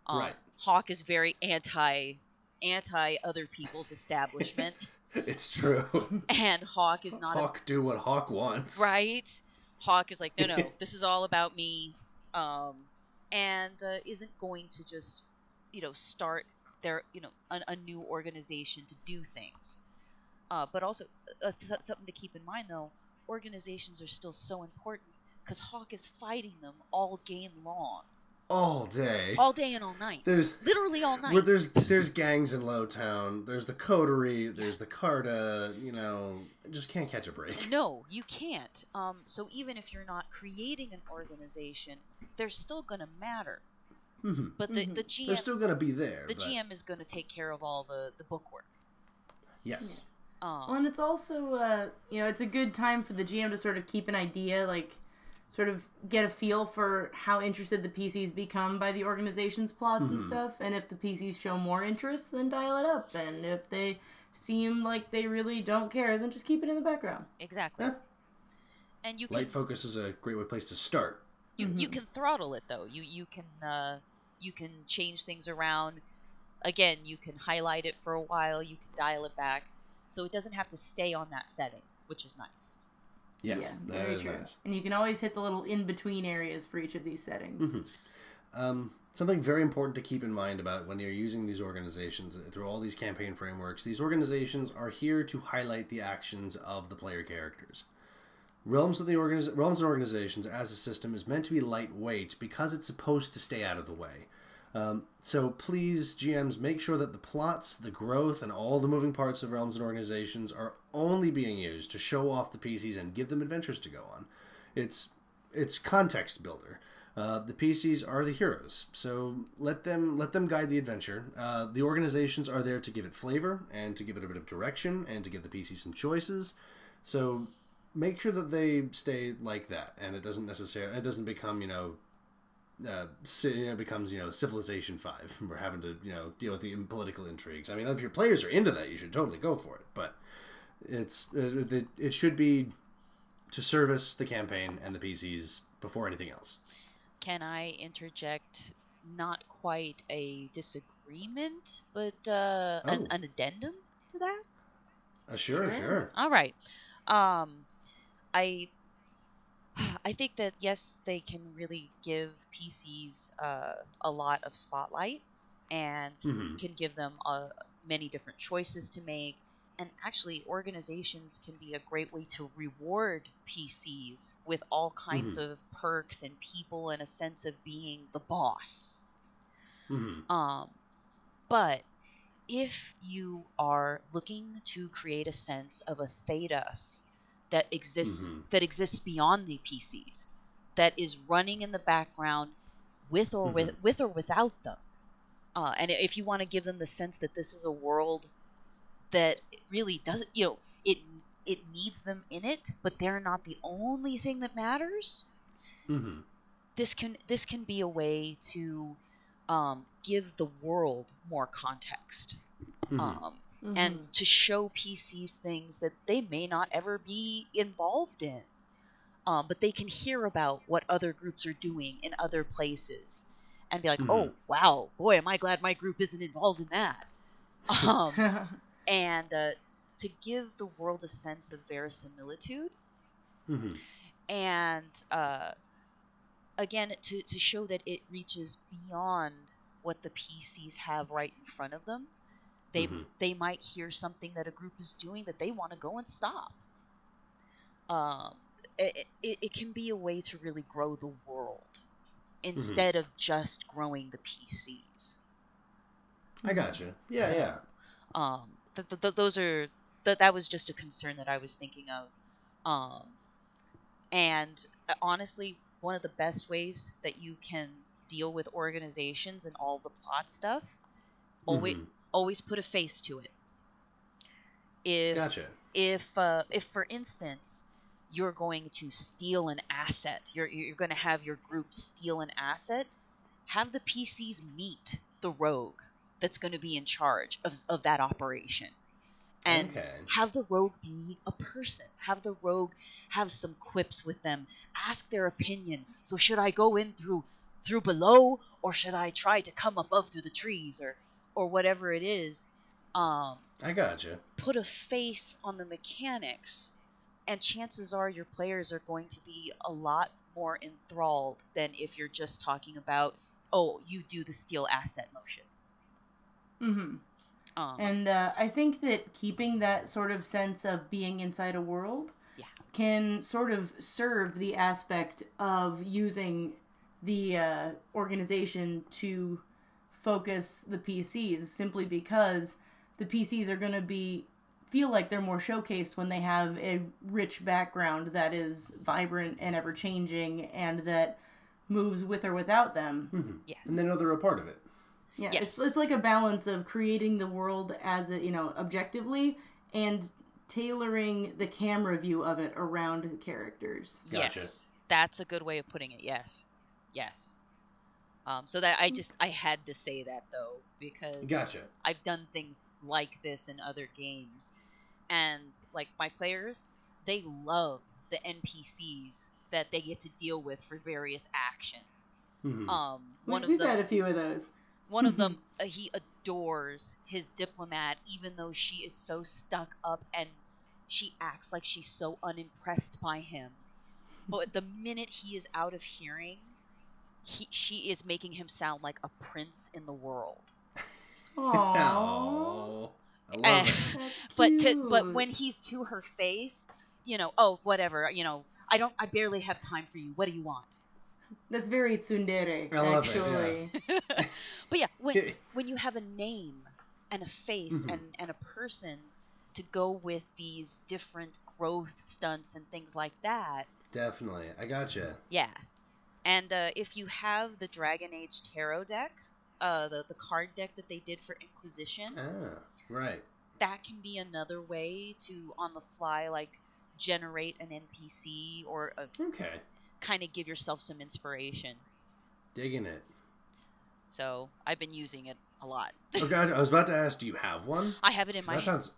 Um, Right. Hawke is very anti anti other people's establishment, It's true. and Hawke is not Hawke do what Hawke wants. right. Hawke is like, no, no, this is all about me, um, and uh, isn't going to just, you know, start their, you know, a, a new organization to do things. Uh, but also, uh, th- something to keep in mind though, organizations are still so important because Hawke is fighting them all game long, All day. all day and all night, There's literally all night. where there's there's gangs in Lowtown. There's the coterie. There's the Carta. You know, just can't catch a break. No, you can't. Um, so even if you're not creating an organization, they're still gonna matter. Mhm. But the Mhm. the GM They're still gonna be there. the but- GM is gonna take care of all the the book work. Yes. Um, Well, and it's also, uh, you know, it's a good time for the GM to sort of keep an idea, like, sort of get a feel for how interested the PCs become by the organization's plots and stuff. And if the PCs show more interest, then dial it up. And if they seem like they really don't care, then just keep it in the background. exactly. Yeah. And you can Light focus is a great way place to start. you, you Mhm. can throttle it though. You you can uh, you can change things around. Again, you can highlight it for a while. You can dial it back, so it doesn't have to stay on that setting, which is nice. Yes, yeah, that very is true. nice. And you can always hit the little in between areas for each of these settings. Um, something very important to keep in mind about when you're using these organizations uh, through all these campaign frameworks, these organizations are here to highlight the actions of the player characters. Realms of the organiz- realms and organizations as a system is meant to be lightweight because it's supposed to stay out of the way. Um, so please, GMs, make sure that the plots, the growth, and all the moving parts of realms and organizations are only being used to show off the PCs and give them adventures to go on. It's it's context builder. Uh, the PCs are the heroes, so let them let them guide the adventure. Uh, the organizations are there to give it flavor and to give it a bit of direction and to give the PC some choices. So make sure that they stay like that, and it doesn't necessarily it doesn't become you know uh, ci- you know, it becomes you know Civilization Five. We're having to you know deal with the political intrigues. I mean, if your players are into that, you should totally go for it. But it's it, it, it should be to service the campaign and the PCs before anything else. Can I interject? Not quite a disagreement, but uh, an, Oh. an addendum to that. Uh, sure, sure. All right. Um, I I think that yes, they can really give PCs uh, a lot of spotlight and Mhm. can give them uh, many different choices to make. And actually, organizations can be a great way to reward PCs with all kinds of perks and people and a sense of being the boss. hmm Um, but if you are looking to create a sense of a Thedas that exists Mhm. that exists beyond the PCs, that is running in the background with or with with or without them, uh, and if you want to give them the sense that this is a world that really doesn't, you know, it it needs them in it, but they're not the only thing that matters hmm this can this can be a way to um, give the world more context. Hmm um, Mhm. and to show PCs things that they may not ever be involved in. Um, but they can hear about what other groups are doing in other places and be like, Mhm. oh, wow, boy, am I glad my group isn't involved in that. Um, and uh, to give the world a sense of verisimilitude hmm and uh, again to, to show that it reaches beyond what the PCs have right in front of them. They Mhm. they might hear something that a group is doing that they want to go and stop. Um, it, it, it can be a way to really grow the world instead of just growing the PCs. I gotcha. Yeah, So- yeah. um th- th- th- those are that that was just a concern that I was thinking of um and uh, honestly one of the best ways that you can deal with organizations and all the plot stuff always Mhm. Always put a face to it. If Gotcha. if uh, if for instance you're going to steal an asset you're you're going to have your group steal an asset have the PCs meet the rogue that's going to be in charge of, of that operation. And Okay. have the rogue be a person. Have the rogue have some quips with them. Ask their opinion. So should i go in through through below or should i try to come above through the trees or or whatever it is um I gotcha. put a face on the mechanics, and chances are your players are going to be a lot more enthralled than if you're just talking about, oh, you do the steal asset motion. Mm-hmm. Um, And uh, I think that keeping that sort of sense of being inside a world Yeah. can sort of serve the aspect of using the uh, organization to focus the PCs simply because the PCs are going to be feel like they're more showcased when they have a rich background that is vibrant and ever changing and that moves with or without them. Mm-hmm. yes. And they know they're a part of it. Yeah, Yes. it's it's like a balance of creating the world as it you know objectively and tailoring the camera view of it around the characters. Gotcha. Yes, that's a good way of putting it. Yes, yes. Um, so that I just I had to say that though because Gotcha. I've done things like this in other games, and like my players, they love the NPCs that they get to deal with for various actions. Mhm. Um, We, one of we've them, had a few of those. one of them, uh, he adores his diplomat, even though she is so stuck up and she acts like she's so unimpressed by him. But the minute he is out of hearing, he she is making him sound like a prince in the world. Aww, Oh, I love Eh, but to, but when he's to her face, you know, oh whatever, you know, I don't, I barely have time for you. What do you want? that's very tsundere, I love it, actually. But yeah, when when you have a name and a face Mhm. and and a person to go with these different growth stunts and things like that, Definitely. I gotcha. Yeah. And uh, if you have the Dragon Age Tarot deck, uh, the, the card deck that they did for Inquisition, Ah, right. that can be another way to, on the fly, like, generate an NPC or uh Okay. kind of give yourself some inspiration. Digging it. So I've been using it a lot. Oh, God. I was about to ask, do you have one? I have it in 'Cause my that hand. sounds.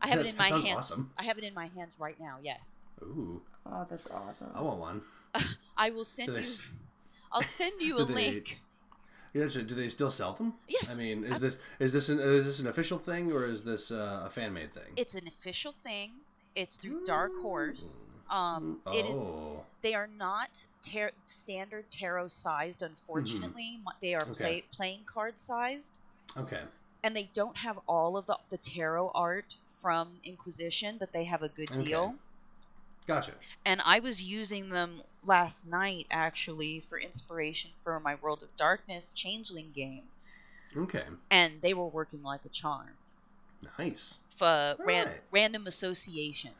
I have it in my sounds hands. awesome. I have it in my hands right now. Yes. Ooh. Oh, that's awesome. I want one. I will send Do you. I'll send you a they- link. Do they still sell them? Yes. I mean, is this is this an, is this an official thing or is this uh, a fan made thing? It's an official thing. It's through Dark Horse. Um, oh. it is. They are not tar- standard tarot sized, unfortunately. M- They are Mm-hmm. Okay. play- playing card sized, Okay. and they don't have all of the, the tarot art from Inquisition, but they have a good Okay. deal. Gotcha. And I was using them last night actually for inspiration for my World of Darkness Changeling game, Okay. and they were working like a charm. Nice. For ran- Right. random association.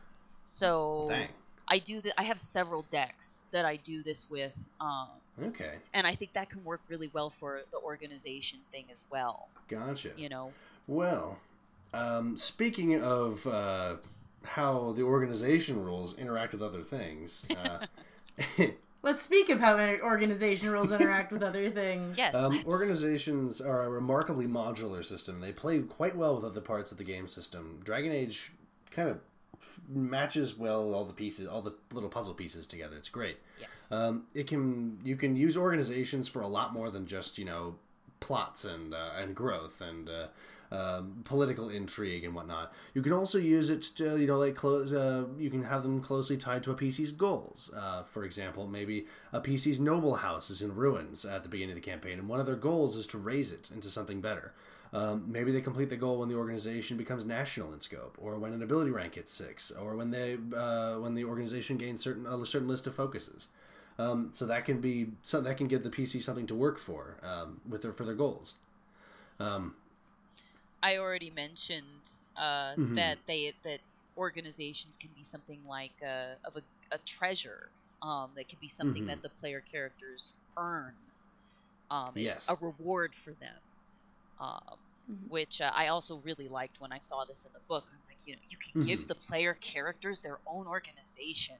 So Dang. I do the, I have several decks that I do this with, um, Okay. and I think that can work really well for the organization thing as well. Gotcha. You know, Well, um, speaking of uh, how the organization rules interact with other things, uh, Let's speak of how organization rules interact with other things. yes, um, organizations are a remarkably modular system. They play quite well with other parts of the game system. Dragon Age kind of matches well all the pieces, all the little puzzle pieces together. It's great. yes, Um, it can you can use organizations for a lot more than just you know plots and uh, and growth and uh, um, political intrigue and whatnot. You can also use it to you know like close. Uh, you can have them closely tied to a PC's goals. Uh, for example, maybe a PC's noble house is in ruins at the beginning of the campaign, and one of their goals is to raise it into something better. Um, maybe they complete the goal when the organization becomes national in scope, or when an ability rank hits six, or when they uh, when the organization gains certain a certain list of focuses. Um, so that can be so that can give the PC something to work for um, with their for their goals. Um, I already mentioned uh, Mhm. that they that organizations can be something like a, of a, a treasure. Um, that can be something Mhm. that the player characters earn. Um, Yes. a reward for them. Um, Mhm. Which uh, I also really liked when I saw this in the book. I'm like, you know, you can give Mhm. the player characters their own organization.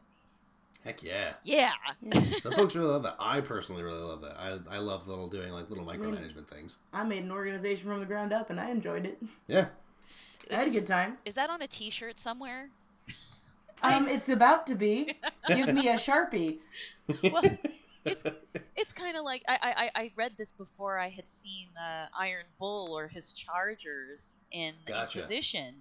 Heck yeah! Yeah. Yeah. Some folks really love that. I personally really love that. I, I love little doing like little mean- micromanagement things. I made an organization from the ground up and I enjoyed it. Yeah. I had a good time. Is that on a T-shirt somewhere? Um, it's about to be. Give me a sharpie. Well, it's it's kind of like I, I I read this before I had seen uh, Iron Bull or his Chargers in Gotcha. Inquisition,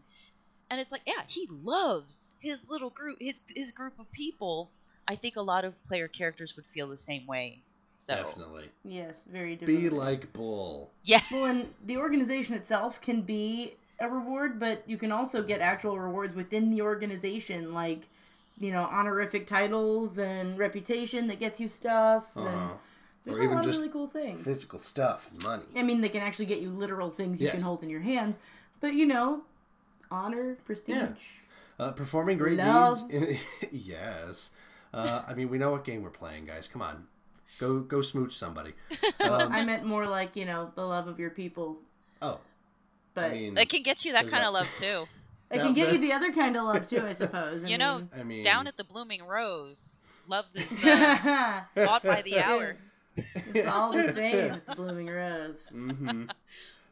and it's like yeah, he loves his little group, his his group of people. I think a lot of player characters would feel the same way. So Definitely. Yes, very Be like Bull. yeah, Well, and the organization itself can be a reward, but you can also get actual rewards within the organization, like you know honorific titles and reputation that gets you stuff. And Uh-huh. there's Or a even lot just of really cool things. Physical stuff and money. I mean, they can actually get you literal things you can hold in your hands, but you know, honor, prestige. Yeah. Uh, performing great Love. deeds. yes. Uh, I mean, we know what game we're playing, guys. Come on, go go smooch somebody. Um, I meant more like you know the love of your people, oh, but I mean, it can get you that kind that- of love too. it can get you the other kind of love too, I suppose. I You know, I mean, Down at the Blooming Rose, love is uh, bought by the hour. it's all the same at the Blooming Rose. hmm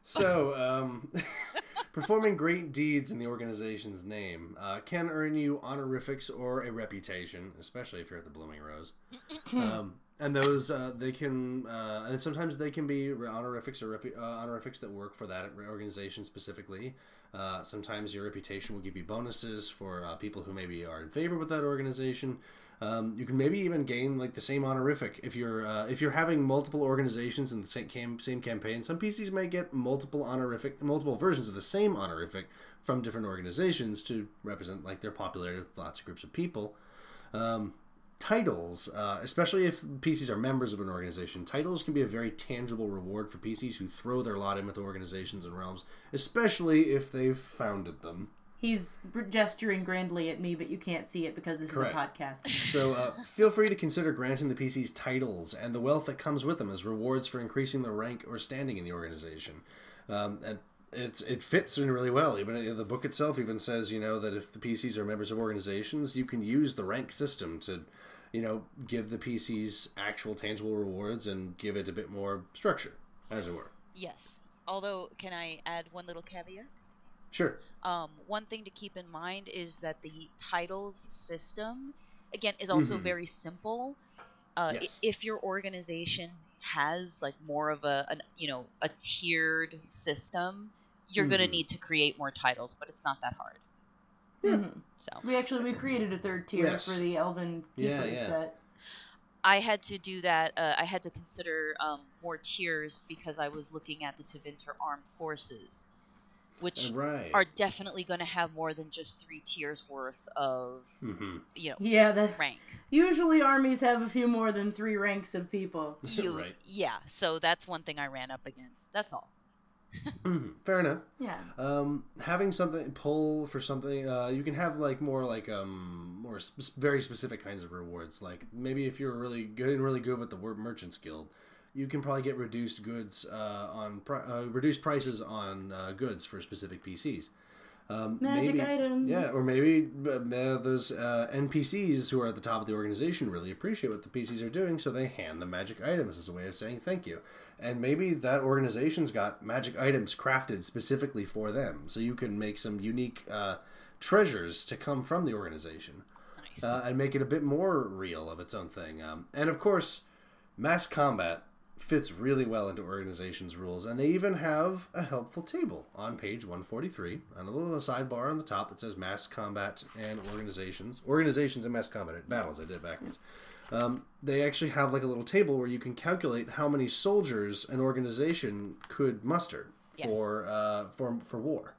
So, um, performing great deeds in the organization's name uh, can earn you honorifics or a reputation, especially if you're at the Blooming Rose. um, and those uh, they can, uh, and sometimes they can be honorifics or repu- uh, honorifics that work for that organization specifically. Uh, sometimes your reputation will give you bonuses for uh, people who maybe are in favor with that organization. Um, you can maybe even gain like the same honorific if you're uh, if you're having multiple organizations in the same cam- same campaign. Some PCs may get multiple honorific, multiple versions of the same honorific from different organizations to represent like their popularity with lots of groups of people. Um, titles, uh, especially if PCs are members of an organization, titles can be a very tangible reward for PCs who throw their lot in with organizations and realms, especially if they've founded them. He's gesturing grandly at me, but you can't see it because this Correct. is a podcast. So uh, feel free to consider granting the PCs titles and the wealth that comes with them as rewards for increasing their rank or standing in the organization. Um, and it's it fits in really well. Even the book itself even says, you know, that if the PCs are members of organizations, you can use the rank system to, you know, give the PCs actual tangible rewards and give it a bit more structure, as it were. Yes. Although, can I add one little caveat? Sure. Um, one thing to keep in mind is that the titles system, again, is also Mhm. very simple. Uh, Yes. If your organization has like more of a, an, you know, a tiered system, you're gonna Mhm. need to create more titles, but it's not that hard. Mhm. So We actually we created a third tier Yes. for the Elven Yeah, yeah. set. I had to do that. Uh, I had to consider um, more tiers because I was looking at the Tevinter armed forces, which Right. are definitely going to have more than just three tiers worth of hmm you know Yeah, that rank. usually armies have a few more than three ranks of people. You, right. Yeah, so that's one thing I ran up against. That's all. Mhm. Fair enough. Yeah. um having something pull for something uh you can have like more like um more sp- very specific kinds of rewards like maybe if you're really good and really good with the word merchants guild you can probably get reduced goods uh on pri- uh, reduced prices on uh, goods for specific pcs um, Magic maybe, items. yeah or maybe uh, those uh, npcs who are at the top of the organization really appreciate what the pcs are doing so they hand them magic items as a way of saying thank you and maybe that organization's got magic items crafted specifically for them so you can make some unique uh, treasures to come from the organization Nice. uh, and make it a bit more real of its own thing um, and of course mass combat fits really well into organizations rules and they even have a helpful table on page 143 and a little sidebar on the top that says mass combat and organizations organizations and mass combat battles i did it backwards um, they actually have like a little table where you can calculate how many soldiers an organization could muster Yes. for uh, for for war.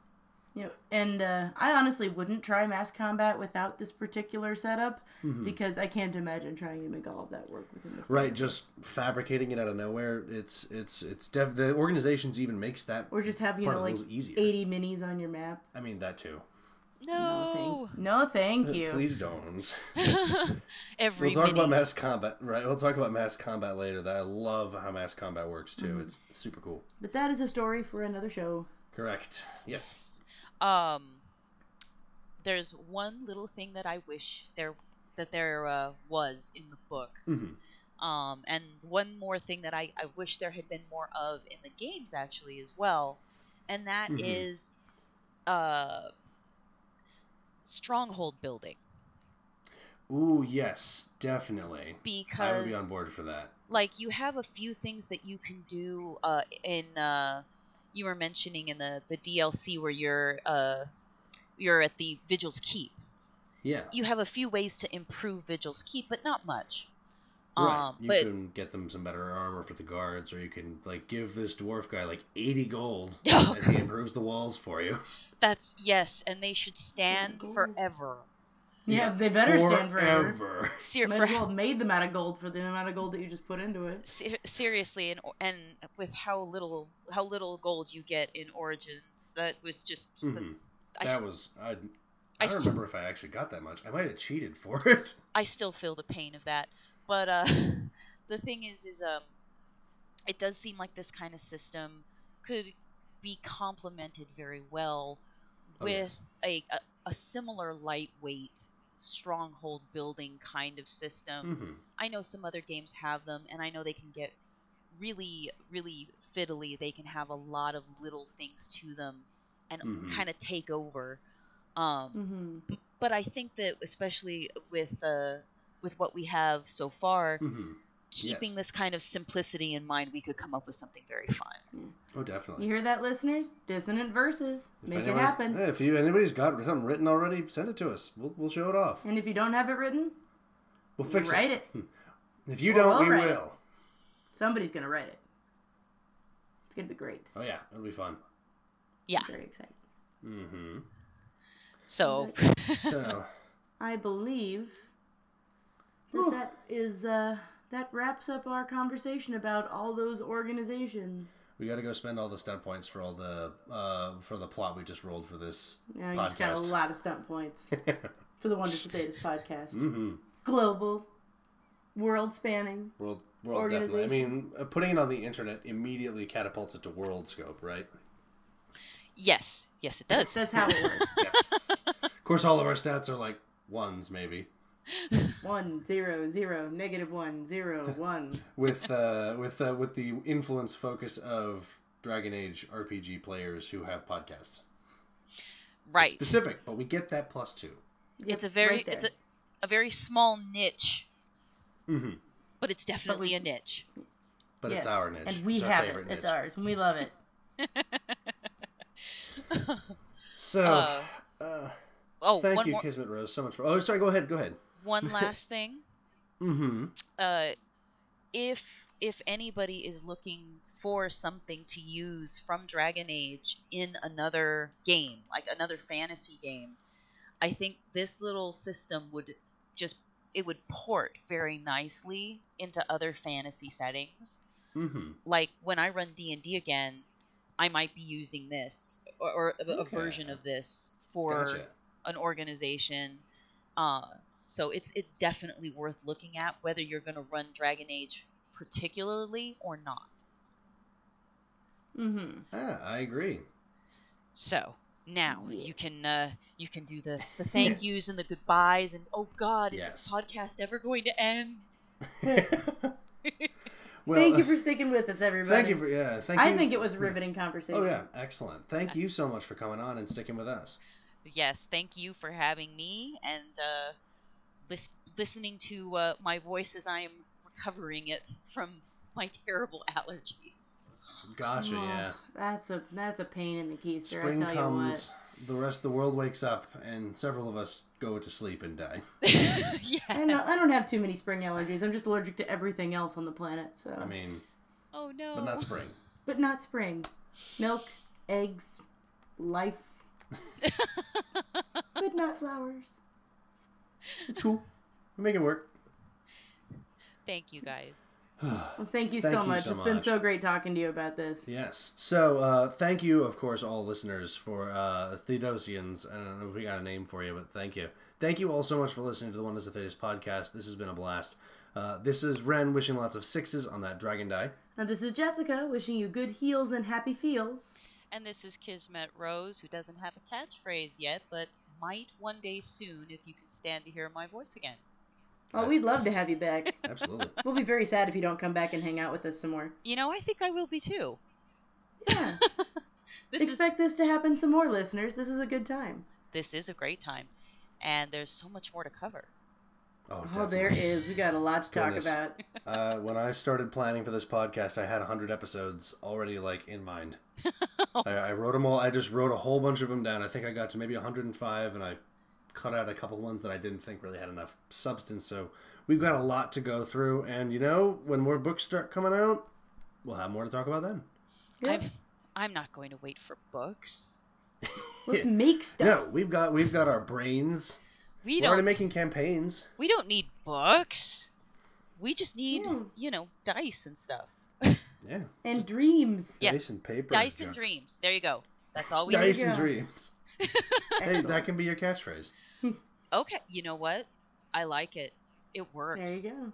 Yeah, and uh, I honestly wouldn't try mass combat without this particular setup because I can't imagine trying to make all of that work within this. Right, just fabricating it out of nowhere. It's it's it's def- the organizations even makes that. Or just have you know like easier. eighty minis on your map. I mean that too. No, no. thank, no, thank you. Please don't. Every We'll talk mini- about mass combat. Right, we'll talk about mass combat later. That I love how mass combat works too. It's super cool. But that is a story for another show. Correct. Yes. Um, there's one little thing that I wish there that there uh, was in the book. Mhm. Um, and one more thing that I, I wish there had been more of in the games actually as well, and that is Mhm. uh, stronghold building Ooh, yes, definitely. Because I would be on board for that. like you have a few things that you can do uh, in uh, you were mentioning in the the DLC where you're uh, you're at the Vigil's Keep. Yeah. You have a few ways to improve Vigil's Keep, but not much. Right. Um, you but can get them some better armor for the guards, or you can like give this dwarf guy like eighty gold, and he improves the walls for you. that's yes, and they should stand forever. Yeah, they better stand forever. forever. Ser- Might for, as well have made them out of gold for the amount of gold that you just put into it. ser- seriously, and and with how little how little gold you get in Origins, that was just Mhm. I, That s- was I. I I don't s- remember if I actually got that much. I might have cheated for it. I still feel the pain of that. But uh, the thing is, is um, it does seem like this kind of system could be complemented very well Oh, with yes. a, a a similar lightweight stronghold building kind of system. hmm I know some other games have them, and I know they can get really, really fiddly. They can have a lot of little things to them and Mhm. kind of take over. Um, hmm but I think that especially with uh, with what we have so far, hmm keeping Yes. this kind of simplicity in mind, we could come up with something very fun. Oh, definitely. You hear that, listeners? Dissonant verses. If Make it happen. yeah, if you anybody's got something written already, send it to us. We'll, we'll show it off. And if you don't have it written, We'll fix write it. it. If you Or don't, we'll we write it. Somebody's gonna write it. It's gonna be great. Oh yeah, it'll be fun. Yeah. I'm very excited. hmm So So I believe that that is uh, that wraps up our conversation about all those organizations. We got to go spend all the stunt points for all the uh, for the plot we just rolled for this Now you just got a lot of stunt points for the Wonders of Thedas podcast. mm-hmm. Global, world spanning. World, world definitely. I mean, uh, putting it on the internet immediately catapults it to world scope, right? Yes, yes, it does. That's how it works. Yes. of course, all of our stats are like ones, maybe. One, zero, zero, negative one, zero, one. with uh, with uh, with the influence focus of Dragon Age RPG players who have podcasts. right. Specific, but we get that plus two. it's a very right it's a, a very small niche, Mm-hmm. but it's definitely we- a niche. But it's our niche. And we it's our have it. favorite It's ours, and we love it. So, Uh, uh, Oh, thank you, more, Kismet Rose, so much for. Oh, sorry. Go ahead. Go ahead. One last thing. Mm-hmm. uh, if if anybody is looking for something to use from Dragon Age in another game, like another fantasy game, I think this little system would just it would port very nicely into other fantasy settings. Mm-hmm. Like when I run D and D again, I might be using this or, or a, Okay. version of this for Gotcha. an organization. Uh, so it's it's definitely worth looking at whether you're going to run Dragon Age particularly or not. Mm-hmm. Ah, I agree. So now you can uh, you can do the, the thank yous and the goodbyes and oh God, is Yes. this podcast ever going to end? Well, thank you for sticking with us, everybody. thank you for yeah. Thank you. I think it was a riveting conversation. Oh yeah, excellent. Thank you so much for coming on and sticking with us. Yes, thank you for having me and uh, lis- listening to uh, my voice as I am recovering it from my terrible allergies. Gotcha. Oh, yeah. That's a that's a pain in the keister. Spring I tell comes, the rest of the world wakes up, and several of us go to sleep and die. yes. you what. I, don't- I don't have too many spring allergies. I'm just allergic to everything else on the planet. So, I mean, Oh no. but not spring. but not spring. Milk, eggs, life, but not flowers. It's cool. We make it work. Thank you guys. Well, thank you Thank so you much. so It's been so great talking to you about this. Yes. So, uh, thank you, of course, all listeners for uh, Thedosians. I don't know if we got a name for you, but thank you. Thank you all so much for listening to the Wonders of Thedas podcast. This has been a blast. Uh, this is Ren wishing lots of sixes on that dragon die. And this is Jessica wishing you good heals and happy feels. And this is Kismet Rose, who doesn't have a catchphrase yet, but might one day soon if you can stand to hear my voice again. Oh, we'd love to have you back. Absolutely. we'll be very sad if you don't come back and hang out with us some more. You know, I think I will be too. Yeah. This Expect this to happen some more, listeners. This is a good time. this is a great time, and there's so much more to cover. Oh, Oh, there definitely. is. We got a lot to talk Goodness. about. Uh, when I started planning for this podcast, I had 100 episodes already, like, in mind. I, I wrote them all. I just wrote a whole bunch of them down. I think I got to maybe 105, and I cut out a couple ones that I didn't think really had enough substance. So we've got a lot to go through. And, you know, when more books start coming out, we'll have more to talk about then. Yeah. I'm I'm not going to wait for books. Let's make stuff. No, we've got we've got our brains. We We're already don't making campaigns. we don't need books. We just need Yeah. you know dice and stuff. Yeah, And dreams. Yeah. dice and paper. Dice and junk. dreams. There you go. That's all we Dice need. Dice and dreams. Hey, that can be your catchphrase. Okay, you know what? I like it. It works. There you go.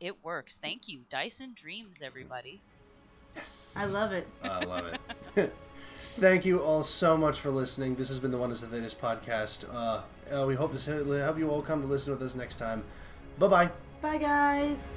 It works. Thank you. Dice and dreams, everybody. Yes. I love it. I love it. Thank you all so much for listening. This has been the Wonders the Thinnest podcast. Uh, uh, we hope to hope you all come to listen with us next time. Bye bye. Bye, guys.